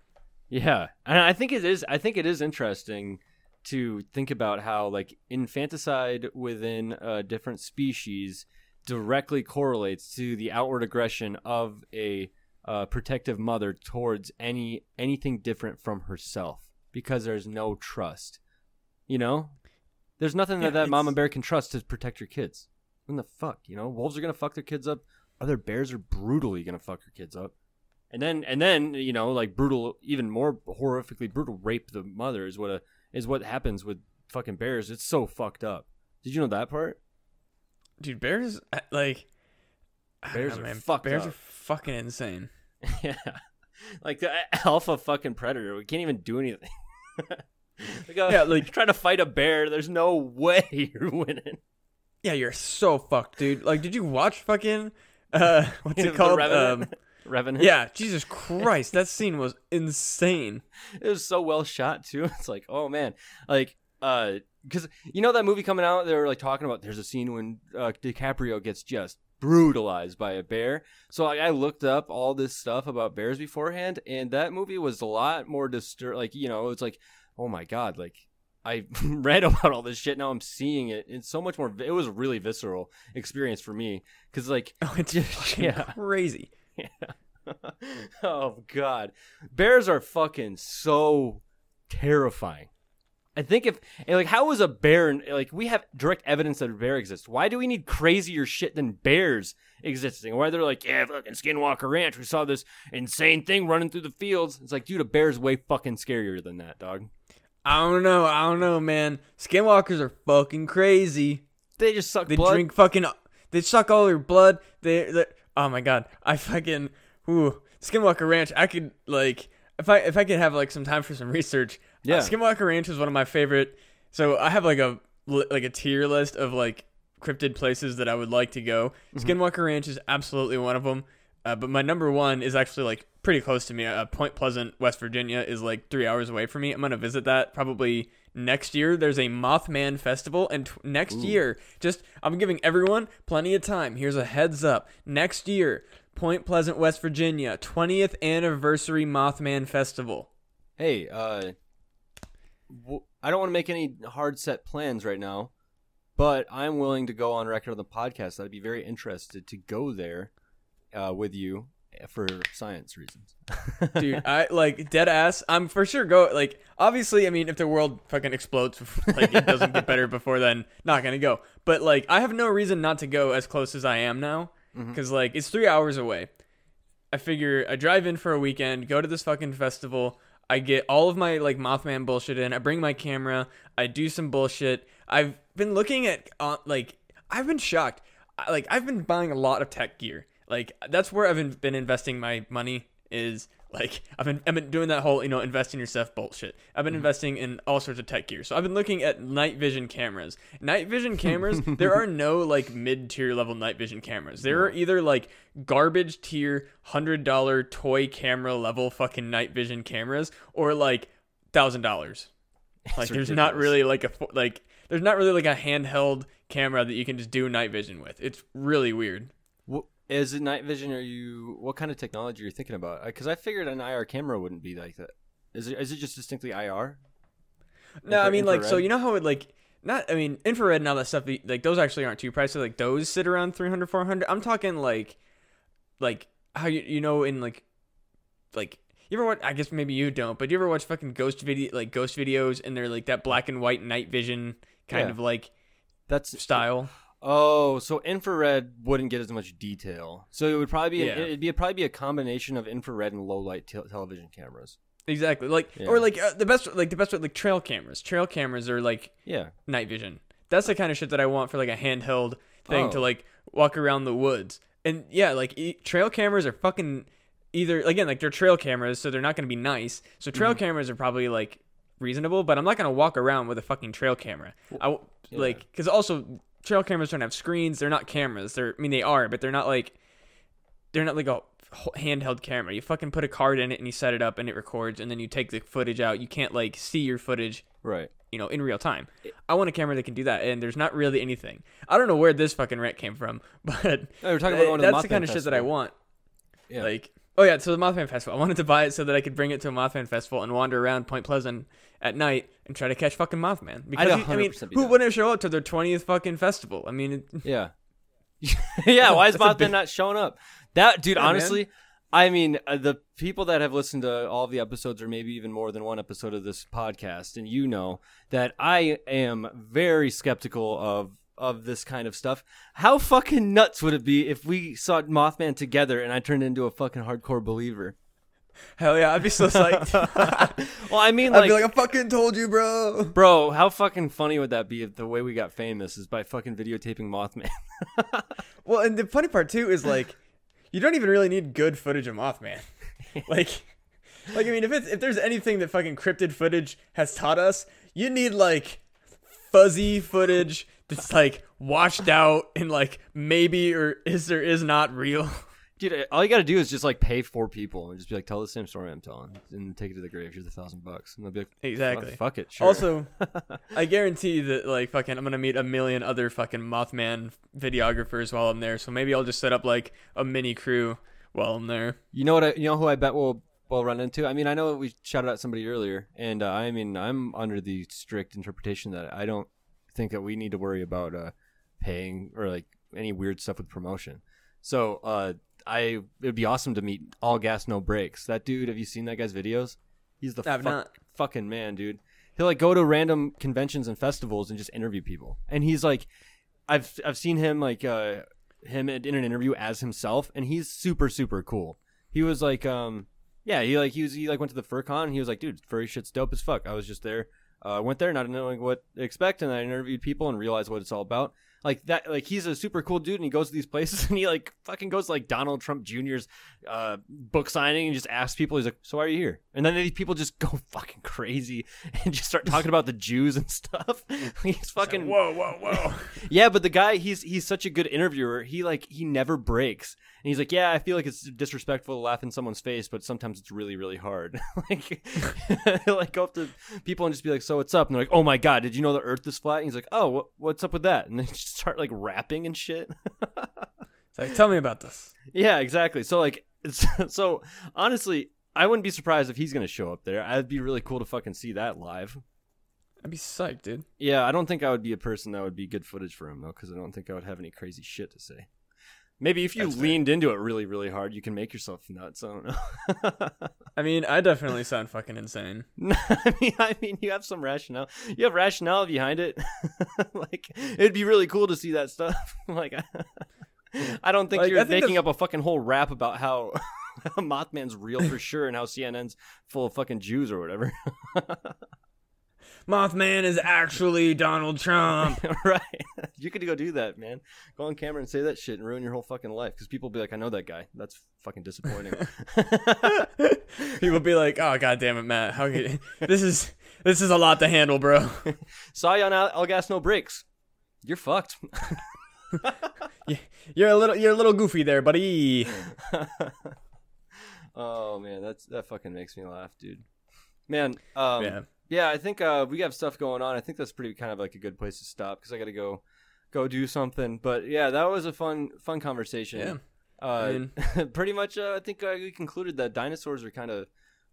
Yeah, and I think it is. I think it is interesting to think about how like infanticide within a different species directly correlates to the outward aggression of a uh, protective mother towards any anything different from herself because there's no trust. You know, there's nothing Yeah, that that mama it's- bear can trust to protect your kids. When the fuck, you know, wolves are gonna fuck their kids up. Other bears are brutally gonna fuck your kids up and then and then you know like brutal even more horrifically brutal rape the mother is what a is what happens with fucking bears it's so fucked up did you know that part Dude, bears like Bears know, are man. fucked Bears up. are fucking insane. yeah like the alpha fucking predator we can't even do anything like, uh, Yeah, like- trying to fight a bear there's no way you're winning Yeah, you're so fucked, dude. Like, did you watch fucking uh what's it called? Revenant? Um, Revenant. yeah, Jesus Christ, that scene was insane. it was so well shot too. It's like, oh man, like, uh, because you know that movie coming out, they were like talking about. There's a scene when uh, DiCaprio gets just brutalized by a bear. So like, I looked up all this stuff about bears beforehand, and that movie was a lot more disturb. Like, you know, it's like, oh my god, like. I read about all this shit. Now I'm seeing it. It's so much more. It was a really visceral experience for me because, like, Oh, it's fucking Yeah. crazy. oh god bears are fucking so terrifying i think if like how is a bear like we have direct evidence that a bear exists why do we need crazier shit than bears existing why they're like yeah fucking skinwalker ranch we saw this insane thing running through the fields it's like dude a bear's way fucking scarier than that dog I don't know. I don't know, man. Skinwalkers are fucking crazy. they just suck They blood drink fucking. They suck all your blood. They. they oh my god. I fucking. Ooh. Skinwalker Ranch. I could like if I if I could have like some time for some research. Yeah. Uh, Skinwalker Ranch is one of my favorite. So I have like a like a tier list of like cryptid places that I would like to go. Mm-hmm. Skinwalker Ranch is absolutely one of them. Uh, but my number one is actually like pretty close to me. Uh, Point Pleasant, West Virginia, is like three hours away from me. I'm gonna visit that probably next year. There's a Mothman festival, and t- next year, just I'm giving everyone plenty of time. Here's a heads up. Next year, Point Pleasant, West Virginia, 20th anniversary Mothman festival. Hey, uh, I don't want to make any hard set plans right now, but I'm willing to go on record on the podcast. I'd be very interested to go there uh, with you for science reasons. dude i like dead ass i'm for sure go like obviously i mean if the world fucking explodes like it doesn't get better before then not gonna go. But like i have no reason not to go as close as i am now because like it's three hours away. I figure i drive in for a weekend go to this fucking festival i get all of my like mothman bullshit in i bring my camera i do some bullshit. I've been looking at uh, like i've been shocked. Like i've been buying a lot of tech gear. Like that's where i've been investing my money is like I've been I've been doing that whole you know invest in yourself bullshit. I've been mm-hmm. investing in all sorts of tech gear. So I've been looking at night vision cameras. Night vision cameras. there are no like mid tier level night vision cameras. There are either like garbage tier hundred dollar toy camera level fucking night vision cameras or like thousand dollars. Like there's not really like a like there's not really like a handheld camera that you can just do night vision with. It's really weird. Is it night vision? Are you? What kind of technology are you thinking about? Uh, because I figured an IR camera wouldn't be like that. Is it? Is it just distinctly IR? No, I Infra- mean like so you know how it like not I mean infrared and all that stuff like those actually aren't too pricey like those sit around 300 400 I'm talking like like how you you know in like like you ever watch I guess maybe you don't but you ever watch fucking ghost video like ghost videos and they're like that black and white night vision kind Yeah. of like That's style Oh, so infrared wouldn't get as much detail. So it would probably be Yeah. it'd be probably be a combination of infrared and low light te- television cameras. exactly like Yeah. or like uh, the best like the best like trail cameras trail cameras are like Yeah. night vision. That's the kind of shit that I want for like a handheld thing Oh. to like walk around the woods. And yeah, like e- trail cameras are fucking either again like they're trail cameras, so they're not going to be nice. So trail Mm-hmm. cameras are probably like reasonable, but I'm not going to walk around with a fucking trail camera. I w- yeah. like because also trail cameras don't have screens. They're not cameras. They're I mean they are, but they're not like they're not like a handheld camera. You fucking put a card in it and you set it up and it records, and then you take the footage out. You can't like see your footage Right. you know, in real time. I want a camera that can do that, and there's not really anything. I don't know where this fucking rent came from, but Oh, we're talking about going to the that's the, kind of shit that I want. Yeah. Like, oh yeah, so the Mothman Festival. I wanted to buy it so that I could bring it to a Mothman Festival and wander around Point Pleasant at night and try to catch fucking Mothman. Because I'd you- I mean, 100% be who down. wouldn't show up to their 20th fucking festival? I mean, it, Yeah. yeah. Why is That's a Mothman big- not showing up? That dude, man. honestly, I mean, uh, the people that have listened to all of the episodes, or maybe even more than one episode of this podcast, and you know that I am very skeptical of of this kind of stuff. How fucking nuts would it be if we saw Mothman together and I turned into a fucking hardcore believer? hell yeah, I'd be so psyched. Well, I mean, I'd be like, I fucking told you, bro. bro, how fucking funny would that be if the way we got famous is by fucking videotaping Mothman? Well, and the funny part too is like, you don't even really need good footage of Mothman. like, like I mean, if it's if there's anything that fucking cryptid footage has taught us, you need like fuzzy footage that's like washed out and like maybe or is or is not real. Dude, all you gotta do is just like pay four people and just be like, tell the same story I'm telling, and take it to the grave. Here's a thousand bucks, and they'll be like, Exactly. "Fuck- fuck it. Sure. Also, I guarantee that like fucking I'm gonna meet a million other fucking Mothman videographers while I'm there. So maybe I'll just set up like a mini crew while I'm there. you know what? I, you know who I bet we'll we'll run into. I mean, I know we shouted out somebody earlier, and uh, I mean, I'm under the strict interpretation that I don't think that we need to worry about uh, paying or like any weird stuff with promotion. So, uh, I it'd be awesome to meet all gas no brakes. That dude, have you seen that guy's videos? He's the I've fuck- not. fucking man, dude. He'll like go to random conventions and festivals and just interview people. And he's like, I've I've seen him like uh him in in an interview as himself, and he's super super cool. He was like, um, yeah, he like he was he like went to the FurCon. And he was like, dude, furry shit's dope as fuck. I was just there. Uh, went there not knowing what to expect, and I interviewed people and realized what it's all about. like that like he's a super cool dude and he goes to these places and he like fucking goes to like donald trump jr's uh book signing and just asks people he's like so why are you here and then these people just go fucking crazy and just start talking about the jews and stuff he's fucking whoa, whoa, whoa. yeah but the guy he's he's such a good interviewer he like he never breaks and he's like yeah i feel like it's disrespectful to laugh in someone's face but sometimes it's really really hard. Like like go up to people and just be like so what's up? And they're like oh my god did you know the earth is flat? And he's like oh what, what's up with that? And they just start like rapping and shit. It's like, tell me about this. yeah exactly. So like it's, so honestly i wouldn't be surprised if he's gonna show up there. I'd be really cool to fucking see that live. I'd be psyched, dude. Yeah, I don't think I would be a person that would be good footage for him though, because I don't think I would have any crazy shit to say. Maybe if you That's fair. leaned into it really, really hard, you can make yourself nuts. I don't know. I mean, I definitely sound fucking insane. I mean, I mean, you have some rationale. You have rationale behind it. like, it'd be really cool to see that stuff. like, I don't think Like, you're think making that's- up a fucking whole rap about how Mothman's real for sure and how CNN's full of fucking Jews or whatever. Mothman is actually Donald Trump. right. You could go do that, man. Go on camera and say that shit and ruin your whole fucking life because people will be like, I know that guy. That's fucking disappointing. People be like, "Oh god damn it, Matt! How could this is this is a lot to handle, bro." Saw you on all, all gas, no brakes. You're fucked. You're a little you're a little goofy there, buddy. oh man, that's that fucking makes me laugh, dude. Man, um, yeah. Yeah. I think uh, we have stuff going on. I think that's pretty kind of like a good place to stop because I got to go go do something. But yeah, that was a fun fun conversation. Yeah. Uh, I mean- pretty much, uh, I think uh, we concluded that dinosaurs are kind of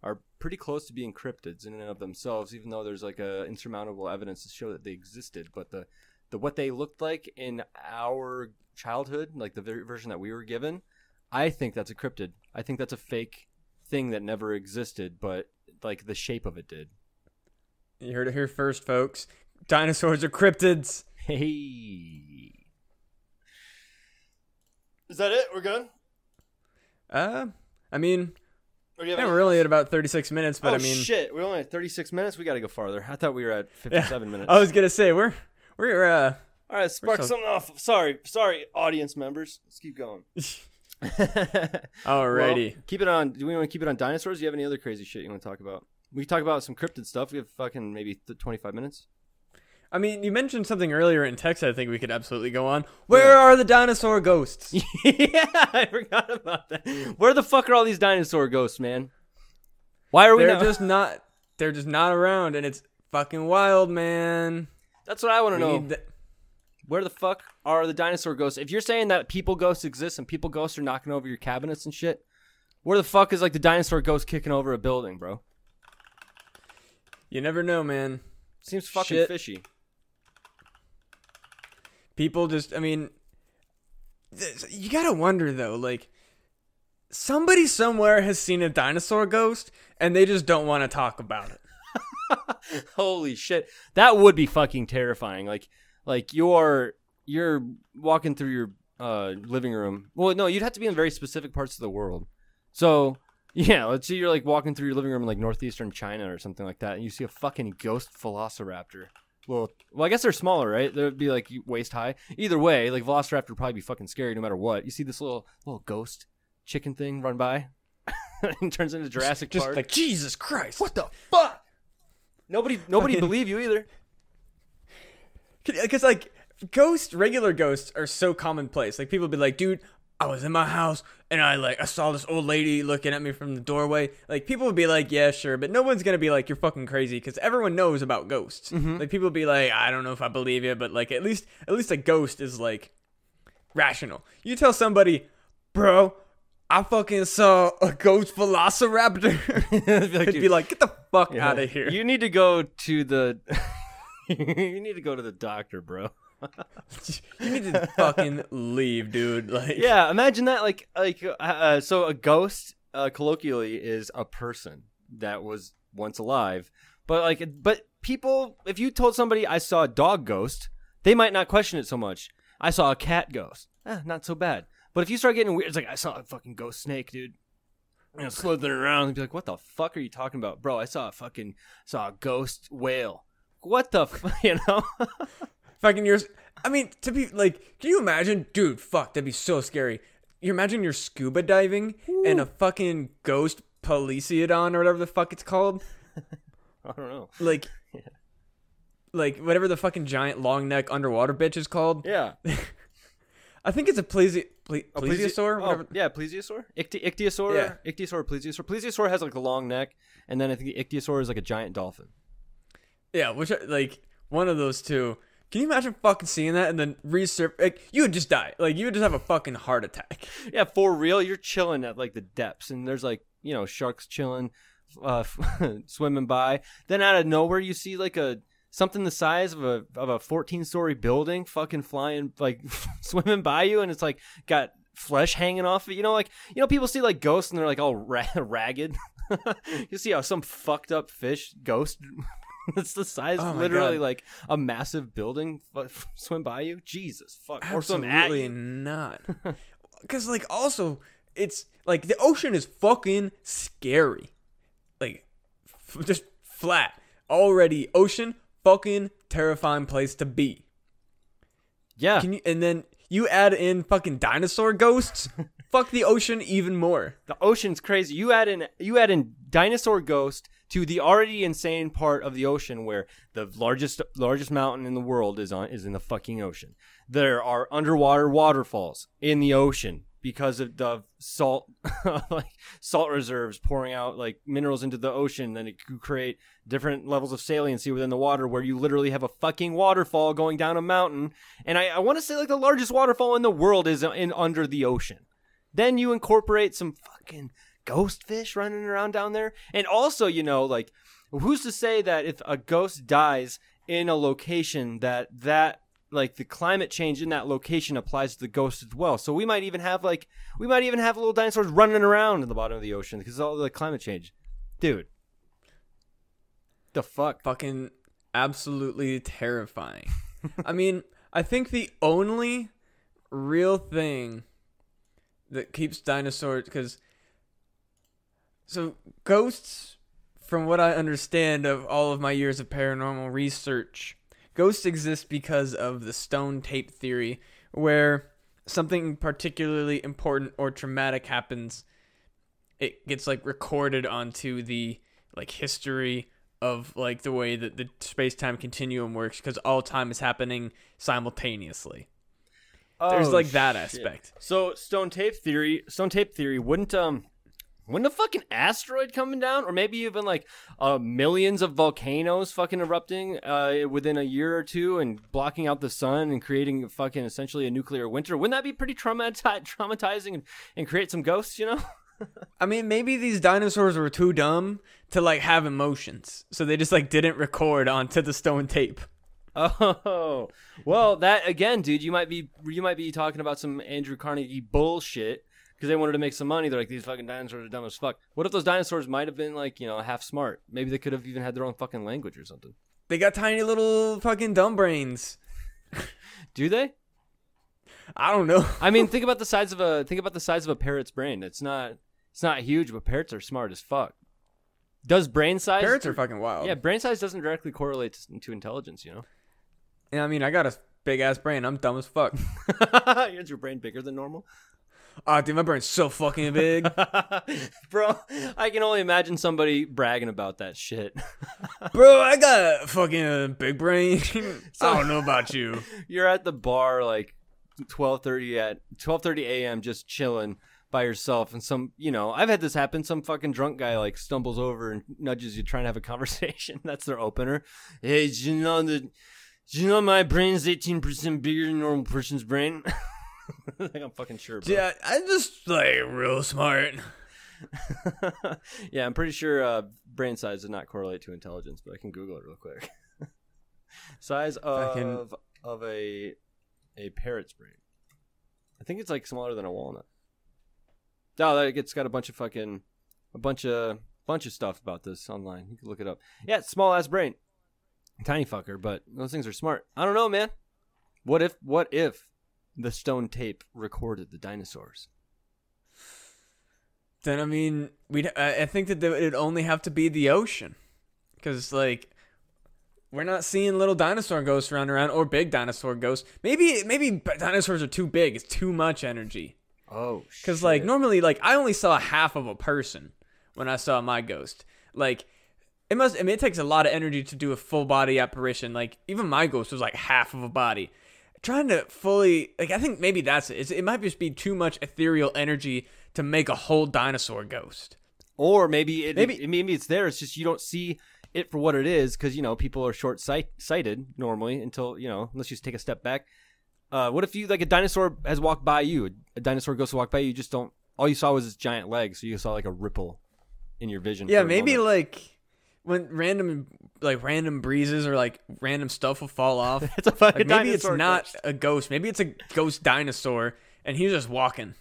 are pretty close to being cryptids in and of themselves, even though there's like a insurmountable evidence to show that they existed. But the the what they looked like in our childhood, like the ver- version that we were given, I think that's a cryptid. I think that's a fake thing that never existed, but like the shape of it did. You heard it here first, folks. Dinosaurs are cryptids. Hey. Is that it? We're good? Uh, I mean, Or do yeah, any- we're only at about 36 minutes, but oh I mean, shit, we're only at 36 minutes. We got to go farther. I thought we were at 57 minutes. I was gonna say we're we're uh All right, spark so- something off. Sorry, sorry, audience members. Let's keep going. alrighty. Well, keep it on. Do we want to keep it on dinosaurs? Do you have any other crazy shit you want to talk about? We talk about some cryptid stuff. We have fucking maybe th- 25 minutes. I mean, you mentioned something earlier in text. I think we could absolutely go on. Where are the dinosaur ghosts? yeah, I forgot about that. Where the fuck are all these dinosaur ghosts, man? Why are we they're not? just not. They're just not around, and it's fucking wild, man. That's what I want to know. the- Where the fuck are the dinosaur ghosts? If you're saying that people ghosts exist and people ghosts are knocking over your cabinets and shit, where the fuck is like the dinosaur ghost kicking over a building, bro? You never know, man. Seems fucking Shit. fishy. People just. I mean, th- you gotta wonder though. Like, somebody somewhere has seen a dinosaur ghost, and they just don't want to talk about it. Holy shit. That would be fucking terrifying. Like like you're you're walking through your uh living room. Well, no, you'd have to be in very specific parts of the world. So, yeah, let's say you're like walking through your living room in like northeastern China or something like that and you see a fucking ghost velociraptor. Well, well, I guess they're smaller, right? They'd be like waist high. Either way, like Velociraptor would probably be fucking scary no matter what. You see this little little ghost chicken thing run by, and turns into Jurassic Just Park. like Jesus Christ. what the fuck? Nobody, nobody believe you either. Because like ghosts, regular ghosts are so commonplace. Like people would be like, dude, I was in my house and I like I saw this old lady looking at me from the doorway. Like people would be like, yeah, sure, but no one's gonna be like, you're fucking crazy because everyone knows about ghosts. Mm-hmm. Like people be like, I don't know if I believe you, but like at least at least a ghost is like rational. You tell somebody, bro. I fucking saw a ghost velociraptor. Like, I'd dude, be like, get the fuck yeah, out of here. You need to go to the. you need to go to the doctor, bro. You need to fucking leave, dude. Like, Yeah, imagine that. Like, like, uh, uh, so a ghost, uh, colloquially, is a person that was once alive. But like, but people, if you told somebody I saw a dog ghost, they might not question it so much. I saw a cat ghost. Eh, not so bad. But if you start getting weird, it's like I saw a fucking ghost snake, dude. You know, slithering around and be like, "What the fuck are you talking about, bro? I saw a fucking saw a ghost whale. What the, f-? you know? fucking yours. I mean, to be like, can you imagine, dude? Fuck, that'd be so scary. You imagine you're scuba diving and a fucking ghost Polysiodon or whatever the fuck it's called, I don't know. like, like whatever the fucking giant long neck underwater bitch is called. Yeah. I think it's a plesi- ple- plesiosaur. oh, yeah, plesiosaur. Ichty- ichthyosaur. Yeah. Ichthyosaur. Plesiosaur. Plesiosaur has like a long neck, and then I think the ichthyosaur is like a giant dolphin. Yeah, which like one of those two. Can you imagine fucking seeing that and then resurf? Like you would just die. Like you would just have a fucking heart attack. Yeah, for real. You're chilling at like the depths, and there's like you know sharks chilling, uh, swimming by. Then out of nowhere, you see like a something the size of a of a 14 story building, fucking flying like swimming by you, and it's like got flesh hanging off it. You know, like you know people see like ghosts and they're like all ra- ragged. you see how some fucked up fish ghost. It's the size, Oh literally God. like a massive building, f- swim by you. Jesus fuck, Absolutely not. Because like also it's like the ocean is fucking scary. Like f- just flat already. Ocean fucking terrifying place to be. Yeah, Can you? And then you add in fucking dinosaur ghosts. Fuck the ocean even more. The ocean's crazy. You add in you add in dinosaur ghost to the already insane part of the ocean where the largest largest mountain in the world is on is in the fucking ocean. There are underwater waterfalls in the ocean because of the salt like salt reserves pouring out like minerals into the ocean. Then it could create different levels of saliency within the water where you literally have a fucking waterfall going down a mountain. And i, I want to say like the largest waterfall in the world is in under the ocean. Then you incorporate some fucking ghost fish running around down there. And also, you know, like who's to say that if a ghost dies in a location that that like the climate change in that location applies to the ghost as well. So we might even have like we might even have little dinosaurs running around in the bottom of the ocean because of all the climate change. Dude. The fuck? fucking absolutely terrifying. I mean, I think the only real thing that keeps dinosaurs because so ghosts from what I understand of all of my years of paranormal research, ghosts exist because of the stone tape theory where something particularly important or traumatic happens. It gets like recorded onto the like history of like the way that the space-time continuum works because all time is happening simultaneously. There's Oh, like that shit. aspect. So stone tape theory, stone tape theory wouldn't um wouldn't a fucking asteroid coming down, or maybe even like uh millions of volcanoes fucking erupting uh within a year or two and blocking out the sun and creating fucking essentially a nuclear winter? Wouldn't that be pretty traumati- traumatizing and, and create some ghosts? You know? i mean maybe these dinosaurs were too dumb to like have emotions so they just like didn't record onto the stone tape Oh well, that again, dude. You might be you might be talking about some Andrew Carnegie bullshit because they wanted to make some money. They're like these fucking dinosaurs are dumb as fuck. What if those dinosaurs might have been like you know half smart? Maybe they could have even had their own fucking language or something. they got tiny little fucking dumb brains Do they? i don't know I mean, think about the size of a think about the size of a parrot's brain. It's not it's not huge, but parrots are smart as fuck. Does brain size? parrots are fucking wild yeah, brain size doesn't directly correlate to, to intelligence. You know, yeah i mean i got a big ass brain i'm dumb as fuck is your brain bigger than normal? Oh dude my brain's so fucking big Bro, I can only imagine somebody bragging about that shit. Bro, I got a fucking uh, big brain. I don't know about you. You're at the bar like 12:30 at 12:30 a.m. just chilling by yourself and some, you know, I've had this happen some fucking drunk guy like stumbles over and nudges you trying to have a conversation. That's their opener. Hey, do you know do you know my brain's 18% bigger than normal person's brain? like I'm fucking sure, bro. Yeah, I'm just like real smart. yeah, I'm pretty sure uh, brain size does not correlate to intelligence, but I can Google it real quick. size of Fucking- of a a parrot's brain. I think it's like smaller than a walnut. Oh, that- it's got a bunch of fucking a bunch of bunch of stuff about this online. You can look it up. Yeah, small ass brain, tiny fucker, but those things are smart. I don't know, man. What if what if the stone tape recorded the dinosaurs? Then I mean, we I think that it'd only have to be the ocean, because like we're not seeing little dinosaur ghosts running around or big dinosaur ghosts. Maybe maybe dinosaurs are too big. It's too much energy. Oh, Because like normally, like I only saw half of a person when I saw my ghost. Like it must. I mean, it takes a lot of energy to do a full body apparition. Like even my ghost was like half of a body. Trying to fully like, I think maybe that's it. It's, it might just be too much ethereal energy to make a whole dinosaur ghost. or maybe it, Maybe- maybe maybe it's there. It's just you don't see it for what it is because you know people are short sight sighted normally until you know unless you just take a step back. Uh, what if you like a dinosaur has walked by you? A dinosaur ghost walked by you. You just don't. All you saw was its giant legs, so you saw like a ripple in your vision. Yeah, maybe like when random like random breezes or like random stuff will fall off. it's a fucking like maybe it's not ghost. a ghost. Maybe it's a ghost dinosaur, and he's just walking.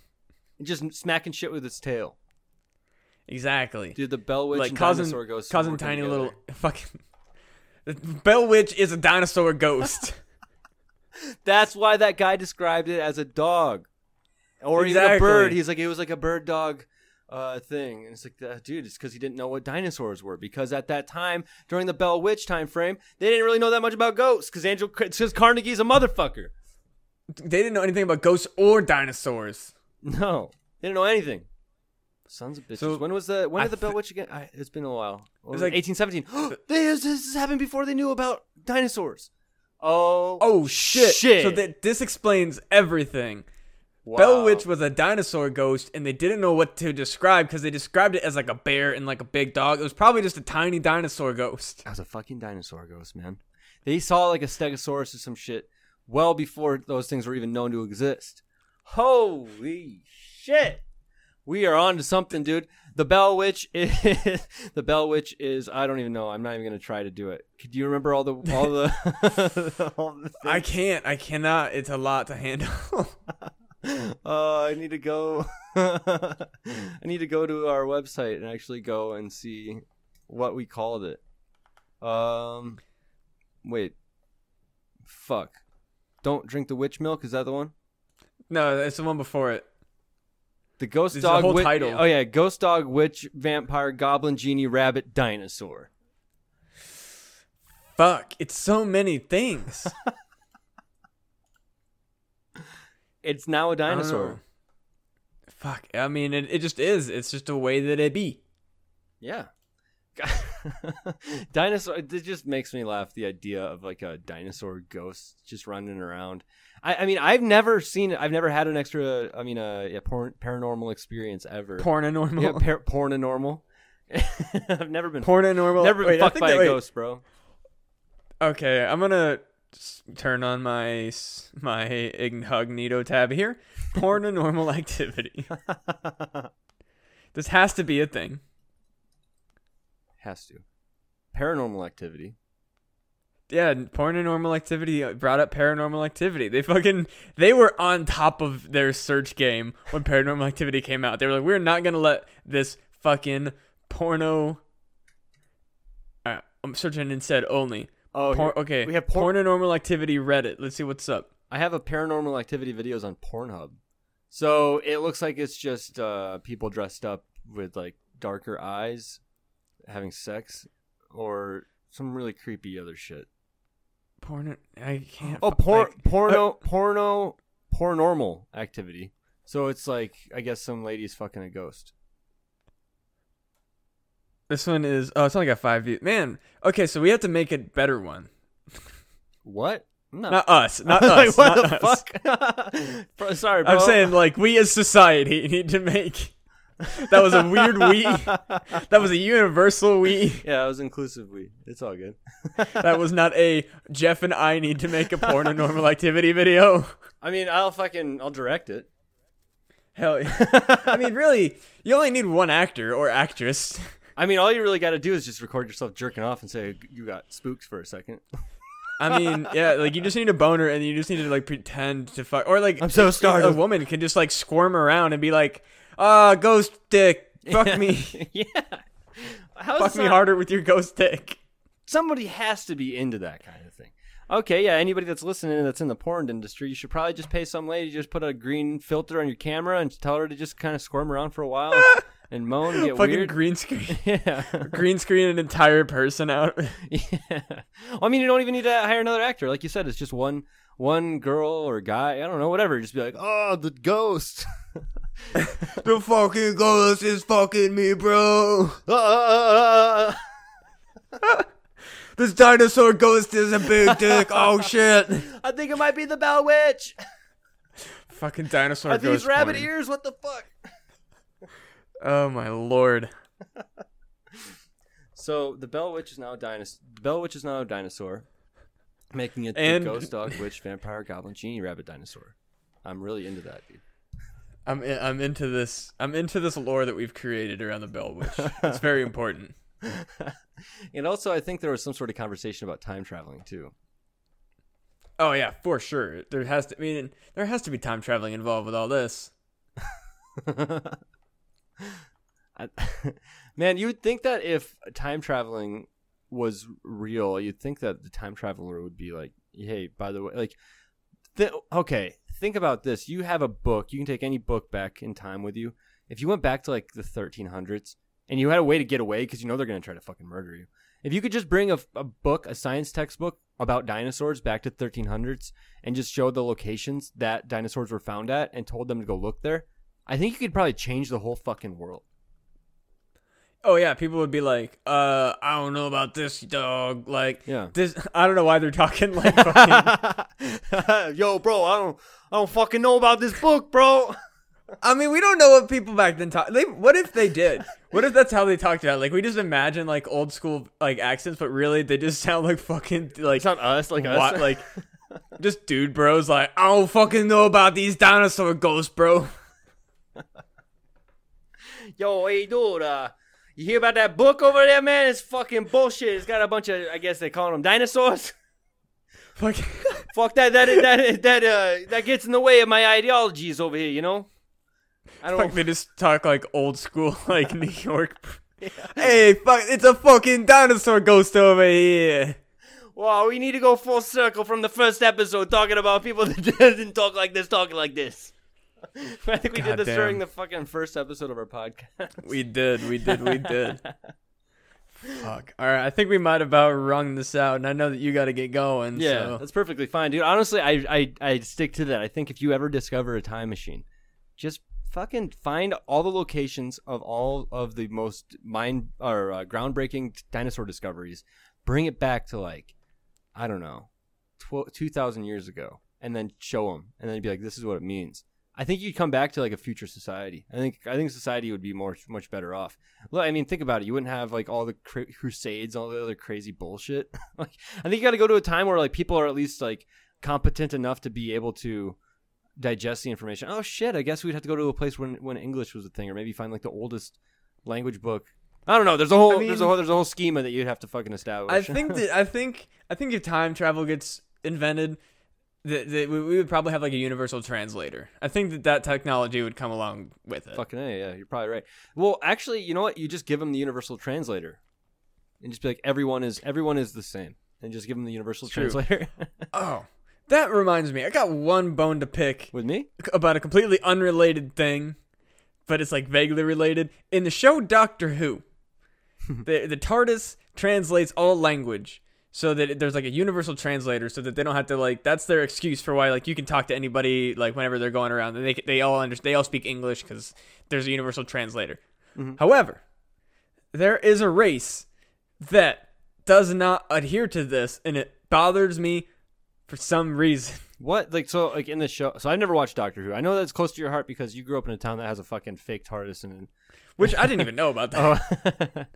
and just smacking shit with its tail. Exactly. Dude, the Bell Witch like and causing dinosaur ghosts causing tiny together. little fucking. The Bell Witch is a dinosaur ghost. That's why that guy described it as a dog, or even a bird. He's like it was like a bird dog uh, thing, and it's like, uh, dude, it's because he didn't know what dinosaurs were. Because at that time, during the Bell Witch time frame, they didn't really know that much about ghosts. Because Angel, because Carnegie's a motherfucker. they didn't know anything about ghosts or dinosaurs. No, they didn't know anything. Sons of bitches. So, when was the when I did the Bell Witch again? I, it's been a while. It was like- like 1817. this, this happened before they knew about dinosaurs. Oh, Oh shit! Shit. So that this explains everything. Wow. Bell Witch was a dinosaur ghost, and they didn't know what to describe because they described it as like a bear and like a big dog. It was probably just a tiny dinosaur ghost. That was a fucking dinosaur ghost, man. They saw like a stegosaurus or some shit well before those things were even known to exist. Holy shit. We are on to something, dude. The Bell Witch is the Bell Witch is I don't even know. I'm not even gonna try to do it. Could you remember all the all the, all the I can't. I cannot. It's a lot to handle. uh, I need to go. I need to go to our website and actually go and see what we called it. Um, wait. Fuck. Don't drink the witch milk. Is that the one? no, it's the one before it. The ghost the dog. whole wit- title. Oh yeah, ghost dog, witch, vampire, goblin, genie, rabbit, dinosaur. Fuck! It's so many things. It's now a dinosaur. Fuck. I mean, it, it just is. It's just a way that it be. Yeah. dinosaur it just makes me laugh the idea of like a dinosaur ghost just running around i, I mean i've never seen i've never had an extra i mean a, a porn, paranormal experience ever Pornonormal. yeah, par- pornonormal i've never been Pornonormal. never been Wait, fucked by that- a wait. ghost bro Okay, I'm gonna s- turn on my my incognito tab here. Pornonormal activity. This has to be a thing. has to paranormal activity Yeah, porn paranormal normal activity uh, brought up paranormal activity. They fucking they were on top of their search game when paranormal activity came out. They were like, we're not gonna let this fucking porno. Uh, I'm searching instead only. Oh Por- here- okay, we have por- paranormal activity Reddit. Let's see what's up. I have a paranormal activity videos on Pornhub. So it looks like it's just uh, people dressed up with like darker eyes having sex or some really creepy other shit. Porno. I can't. Oh, por- like- porno, porno, paranormal activity. So it's like I guess some lady's fucking a ghost. This one is. Oh, it's only got five views. Man. Okay, so we have to make a better one. What? No. Not us. Not like, us. what not the us. fuck? Bro, sorry, bro. I'm saying like we as society need to make. That was a weird we. That was a universal we. yeah, it was inclusive. We. It's all good. That was not a Jeff and I need to make a porn porno normal activity video. I mean, I'll fucking I'll direct it. Hell yeah. I mean, really, you only need one actor or actress. I mean, all you really got to do is just record yourself jerking off and say you got spooks for a second. I mean, yeah, like you just need a boner and you just need to like pretend to fuck, or like I'm so sorry. A woman can just like squirm around and be like, "Ah, ghost dick, fuck me, yeah. How's fuck me not- harder with your ghost dick." Somebody has to be into that kind of thing. Okay, yeah. Anybody that's listening that's in the porn industry, you should probably just pay some lady just put a green filter on your camera and tell her to just kind of squirm around for a while, and moan and get weird. Fucking weird. green screen, yeah. green screen an entire person out. yeah. Well, I mean, you don't even need to hire another actor. Like you said, it's just one one girl or guy. I don't know, whatever. Just be like, oh, the ghost. the fucking ghost is fucking me, bro. Ah. This dinosaur ghost is a big dick. Oh shit. I think it might be the Bell Witch. Fucking dinosaur Are these rabbit porn. ears? What the fuck? Oh my lord. So the Bell Witch is now a dinosaur. The Bell Witch is now a dinosaur, making it And- the ghost dog, witch, vampire, goblin, genie, rabbit, dinosaur. I'm really into that, dude. I'm in, I'm into this. I'm into this lore that we've created around the Bell Witch. It's very important. and also, I think there was some sort of conversation about time traveling too. Oh yeah, for sure. There has to. I mean, there has to be time traveling involved with all this. Man, you would think that if time traveling was real, you'd think that the time traveler would be like, "Hey, by the way, like, th- okay, think about this. You have a book. You can take any book back in time with you. If you went back to like the 1300s and you had a way to get away because you know they're gonna try to fucking murder you. If you could just bring a, a book, a science textbook about dinosaurs back to 1300s and just show the locations that dinosaurs were found at and told them to go look there, I think you could probably change the whole fucking world. Oh yeah, people would be like, "Uh, I don't know about this dog." Like, Yeah. this. I don't know why they're talking like fucking. Yo, bro, I don't, I don't fucking know about this book, bro. I mean, we don't know what people back then talk. They, what if they did? What if that's how they talked about? It? Like, we just imagine like old school like accents, but really they just sound like fucking like It's not us, like what, us. like just dude bros. Like, I don't fucking know about these dinosaur ghosts, bro. Yo, hey, dude, uh, you hear about that book over there, man? It's fucking bullshit. It's got a bunch of, I guess they call them dinosaurs. Fucking. Fuck that, that, that, that, uh, that gets in the way of my ideologies over here, you know? I don't Like they just talk like old school, like New York. Hey, fuck! It's a fucking dinosaur ghost over here. Wow, we need to go full circle from the first episode talking about people that didn't talk like this, talking like this. I think we did this Goddamn. during the fucking first episode of our podcast. We did, we did, we did. Fuck. All right, I think we might about wrung this out, and I know that you got to get going. Yeah, so. that's perfectly fine, dude. Honestly, I, I I stick to that. I think if you ever discover a time machine, just fucking find all the locations of all of the most mind or uh, groundbreaking dinosaur discoveries. Bring it back to like, I don't know, tw- two thousand years ago, and then show them, and then be like, this is what it means. I think you'd come back to like a future society. I think I think society would be more much better off. Look, I mean, think about it. You wouldn't have like all the cr- crusades, all the other crazy bullshit. like, I think you got to go to a time where like people are at least like competent enough to be able to digest the information. Oh shit! I guess we'd have to go to a place when when English was a thing, or maybe find like the oldest language book. I don't know. There's a whole I mean- there's a whole there's a whole schema that you'd have to fucking establish. I think that I think I think if time travel gets invented, that we, we would probably have like a universal translator. I think that that technology would come along with it. Fucking a, yeah, you're probably right. Well, actually, you know what? You just give them the universal translator, and just be like, everyone is everyone is the same, and just give them the universal True. translator. Oh, that reminds me. I got one bone to pick With me? about a completely unrelated thing, but it's like vaguely related. In the show Doctor Who, the the TARDIS translates all language so that there's like a universal translator so that they don't have to like that's their excuse for why like you can talk to anybody like whenever they're going around and they they all understand they all speak English cuz there's a universal translator. Mm-hmm. However, there is a race that does not adhere to this and it bothers me for some reason. What? Like so? Like in the show? So I've never watched Doctor Who. I know that's close to your heart because you grew up in a town that has a fucking fake TARDIS and. Which I didn't even know about that.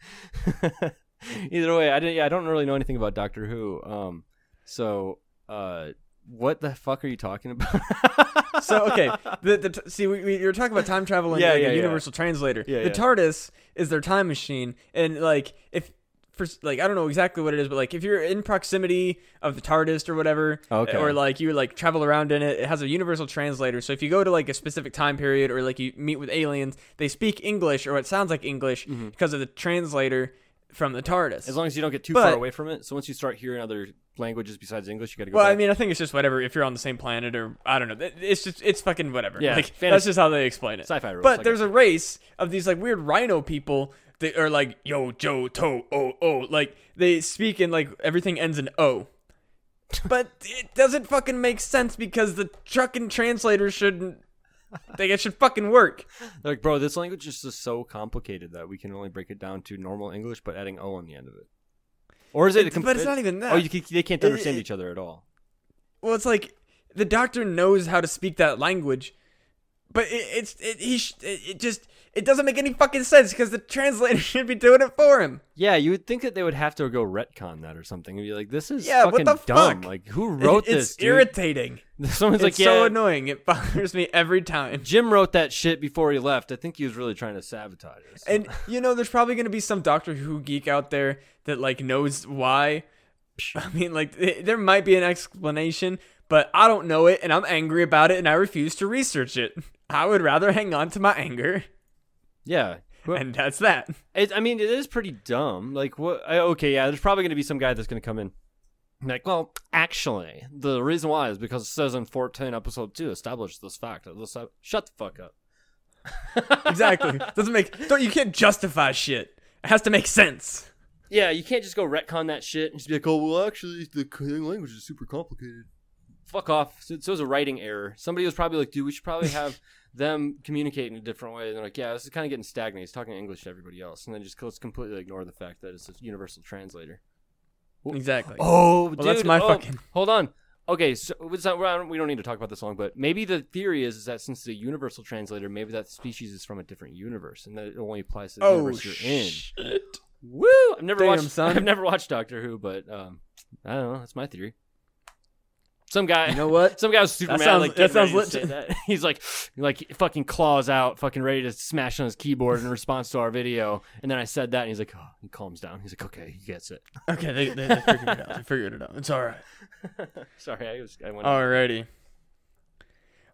Oh. Either way, I didn't. Yeah, I don't really know anything about Doctor Who. Um, so uh, what the fuck are you talking about? so okay, the, the t- see we, we you're talking about time travel and Yeah, like, yeah, a yeah. universal translator. Yeah, the. TARDIS is their time machine, and like if for like I don't know exactly what it is, but like if you're in proximity of the TARDIS or whatever, Okay. or like you like travel around in it, it has a universal translator. So if you go to like a specific time period or like you meet with aliens, they speak English or it sounds like English Mm-hmm. because of the translator from the TARDIS. As long as you don't get too But- far away from it. So once you start hearing other languages besides English, you got to go. well, I mean, I think it's just whatever. If you're on the same planet, or I don't know, it's just it's fucking whatever. Yeah, like fantasy- that's just how they explain it. sci-fi rules. But there's a race of these like weird rhino people that are like yo Joe to oh oh like they speak in like everything ends in o. But it doesn't fucking make sense because the trucking translator shouldn't. They it should fucking work. They're like, bro, this language is just so complicated that we can only break it down to normal English, but adding O on the end of it. Or is it? a It- but it's not even that. Oh, you can, they can't It- understand it- each other at all. Well, it's like the doctor knows how to speak that language, but it, it's it, he sh- it, it just it doesn't make any fucking sense because the translator should be doing it for him. Yeah, you would think that they would have to go retcon that or something and be like, "This is Yeah, what fucking the dumb." fuck? Like, who wrote It- this? It's dude? irritating. Someone's it's like, "Yeah." so annoying. It bothers me every time. Jim wrote that shit before he left. I think he was really trying to sabotage us. And you know, there's probably gonna be some Doctor Who geek out there that like knows why. I mean, like th- there might be an explanation, but I don't know it, and I'm angry about it, and I refuse to research it. I would rather hang on to my anger, yeah, and that's that. it, I mean, it is pretty dumb. Like, what? I, okay, yeah, there's probably going to be some guy that's going to come in. Like, well, actually, the reason why is because it says in 14 episode 2 established this fact. This, uh, shut the fuck up. exactly. Doesn't make don't you can't justify shit. It has to make sense. Yeah, you can't just go retcon that shit and just be like, oh, well, actually, the language is super complicated. Fuck off. So, so it was a writing error. Somebody was probably like, dude, we should probably have them communicate in a different way. And they're like, yeah, this is kind of getting stagnant. He's talking English to everybody else. And then just let's completely ignore the fact that it's a universal translator. Exactly. Oh, Well, that's my oh, fucking- Hold on. Okay, so not, we're- don't need to talk about this long, but maybe the theory is, is that since it's a universal translator, maybe that species is from a different universe, and that it only applies to the oh universe you're in. shit. Woo! I've never Damn, watched. son. I've never watched Doctor Who, but um, I don't know. That's my theory. Some guy, You know what? some guy was super That mad. sounds- like that sounds lit to- that. He's like, like fucking claws out, fucking ready to smash on his keyboard in response to our video. And then I said that, and he's like, oh, he calms down. He's like, okay, he gets it. Okay, they, they, they figured it out. They figured it out. It's all right. Sorry, I was. I went. Alrighty.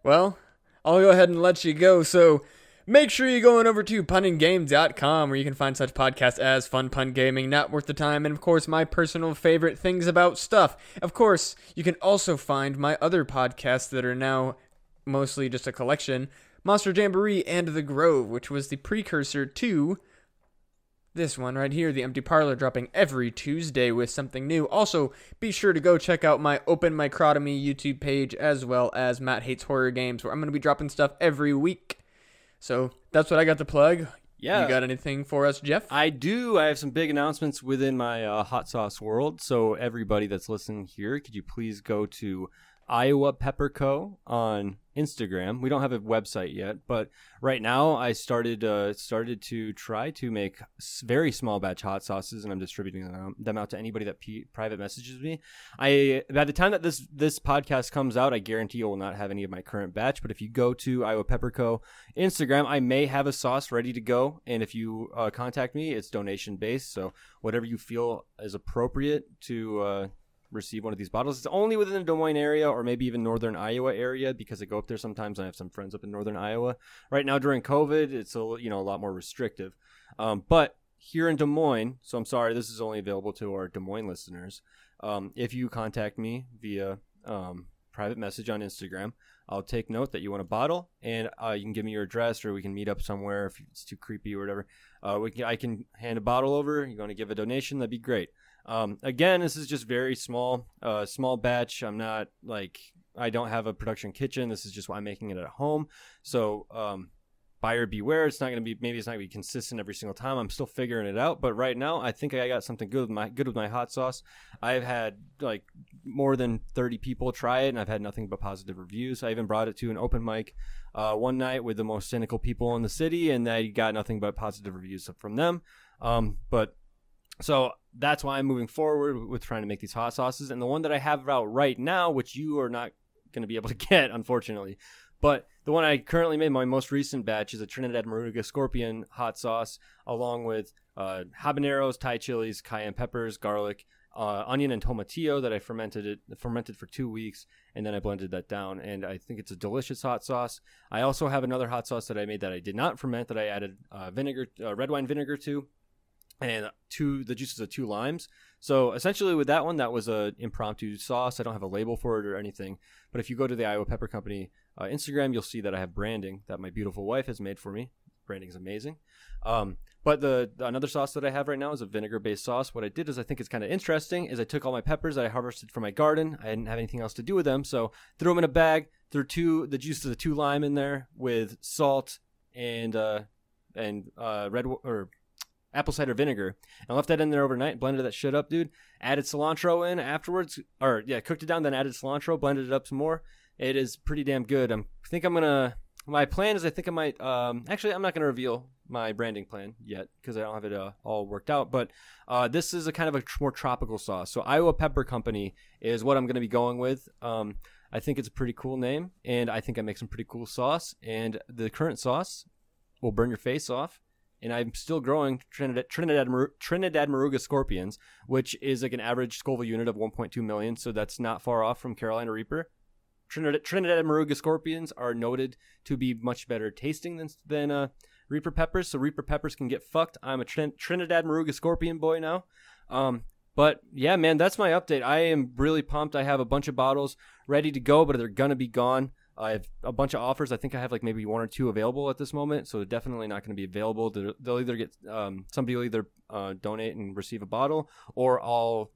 Well, I'll go ahead and let you go. So make sure you go on over to punandgame.com where you can find such podcasts as Fun Pun Gaming, Not Worth the Time, and of course my personal favorite things about stuff. Of course, you can also find my other podcasts that are now mostly just a collection. Monster Jamboree and The Grove, which was the precursor to this one right here, The Empty Parlor, dropping every Tuesday with something new. Also, be sure to go check out my Open Microtomy YouTube page as well as Matt Hates Horror Games, where I'm going to be dropping stuff every week. So that's what I got to plug. Yeah. You got anything for us, Jeff? I do. I have some big announcements within my uh, hot sauce world. So everybody that's listening here, could you please go to Iowa Pepper Co. on Instagram? We don't have a website yet, but right now I started uh, started to try to make very small batch hot sauces, and I'm distributing them, out to anybody that p- private messages me. I by the time that this this podcast comes out, I guarantee you will not have any of my current batch. But if you go to Iowa Pepper Co. Instagram, I may have a sauce ready to go, and if you uh, contact me, it's donation based. So whatever you feel is appropriate to uh, receive one of these bottles, it's only within the Des Moines area or maybe even northern Iowa area because I go up there sometimes. I have some friends up in northern Iowa. Right now during COVID, it's a you know a lot more restrictive, um, but here in Des Moines, so I'm sorry, this is only available to our Des Moines listeners. Um, if you contact me via um, private message on Instagram, I'll take note that you want a bottle, and uh, you can give me your address, or we can meet up somewhere if it's too creepy or whatever. Uh, can, I can hand a bottle over. You're going to give a donation, that'd be great. Um, again, this is just very small, uh, small batch. I'm not like I don't have a production kitchen. This is just why I'm making it at home. So um, buyer beware. It's not going to be maybe it's not going to be consistent every single time. I'm still figuring it out. But right now, I think I got something good with my good with my hot sauce. I've had like more than 30 people try it, and I've had nothing but positive reviews. I even brought it to an open mic uh, one night with the most cynical people in the city, and I got nothing but positive reviews from them. Um, but so that's why I'm moving forward with trying to make these hot sauces. And the one that I have out right now, which you are not going to be able to get, unfortunately, but the one I currently made, my most recent batch, is a Trinidad Moruga Scorpion hot sauce, along with uh, habaneros, Thai chilies, cayenne peppers, garlic, uh, onion, and tomatillo that I fermented it fermented for two weeks, and then I blended that down. And I think it's a delicious hot sauce. I also have another hot sauce that I made that I did not ferment that I added uh, vinegar, uh, red wine vinegar to. And two the juices of two limes. So essentially, with that one, that was a impromptu sauce. I don't have a label for it or anything. But if you go to the Iowa Pepper Company uh, Instagram, you'll see that I have branding that my beautiful wife has made for me. Branding is amazing. Um, but the, the another sauce that I have right now is a vinegar-based sauce. What I did is I think it's kind of interesting is I took all my peppers that I harvested from my garden. I didn't have anything else to do with them, so threw them in a bag. Threw two the juice of the two lime in there with salt and uh, and uh, red or apple cider vinegar and left that in there overnight. Blended that shit up, dude. Added cilantro in afterwards, or yeah, cooked it down, then added cilantro, blended it up some more. It is pretty damn good. I'm, I think I'm gonna. My plan is I think I might. Um, actually, I'm not gonna reveal my branding plan yet because I don't have it uh, all worked out. But uh, this is a kind of a tr- more tropical sauce. So Iowa Pepper Company is what I'm gonna be going with. Um, I think it's a pretty cool name, and I think I make some pretty cool sauce. And the current sauce will burn your face off and I'm still growing Trinidad Trinidad, Trinidad Moruga scorpions, which is like an average Scoville unit of 1.2 million, so that's not far off from Carolina Reaper. Trinidad, Trinidad Moruga scorpions are noted to be much better tasting than than uh, Reaper peppers, so Reaper peppers can get fucked. I'm a Trin- Trinidad Moruga scorpion boy now. Um, but yeah, man, that's my update. I am really pumped. I have a bunch of bottles ready to go, but they're gonna be gone. I have a bunch of offers. I think I have like maybe one or two available at this moment, so they're definitely not going to be available. They'll, they'll either get um, somebody will either uh, donate and receive a bottle, or I'll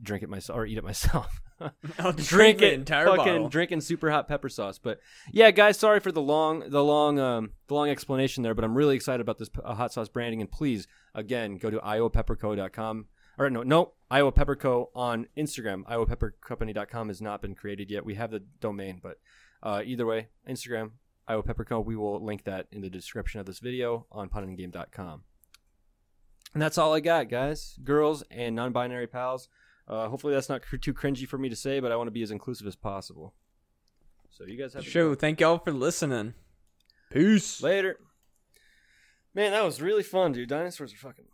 drink it myself or eat it myself. I'll drink, drink it entire fucking bottle. drinking super hot pepper sauce. But yeah, guys, sorry for the long, the long, um, the long explanation there. But I'm really excited about this uh, hot sauce branding. And please, again, go to iowapepperco.com or no, no, Iowa Pepper Co. on Instagram. IowaPepperCompany.com has not been created yet. We have the domain, but uh, either way, Instagram, Iowa Pepperco. We will link that in the description of this video on punandgame.com. And that's all I got, guys, girls, and non-binary pals. Uh, hopefully that's not cr- too cringy for me to say, but I want to be as inclusive as possible. So you guys have show. Thank y'all for listening. Peace. Later. Man, that was really fun, dude. Dinosaurs are fucking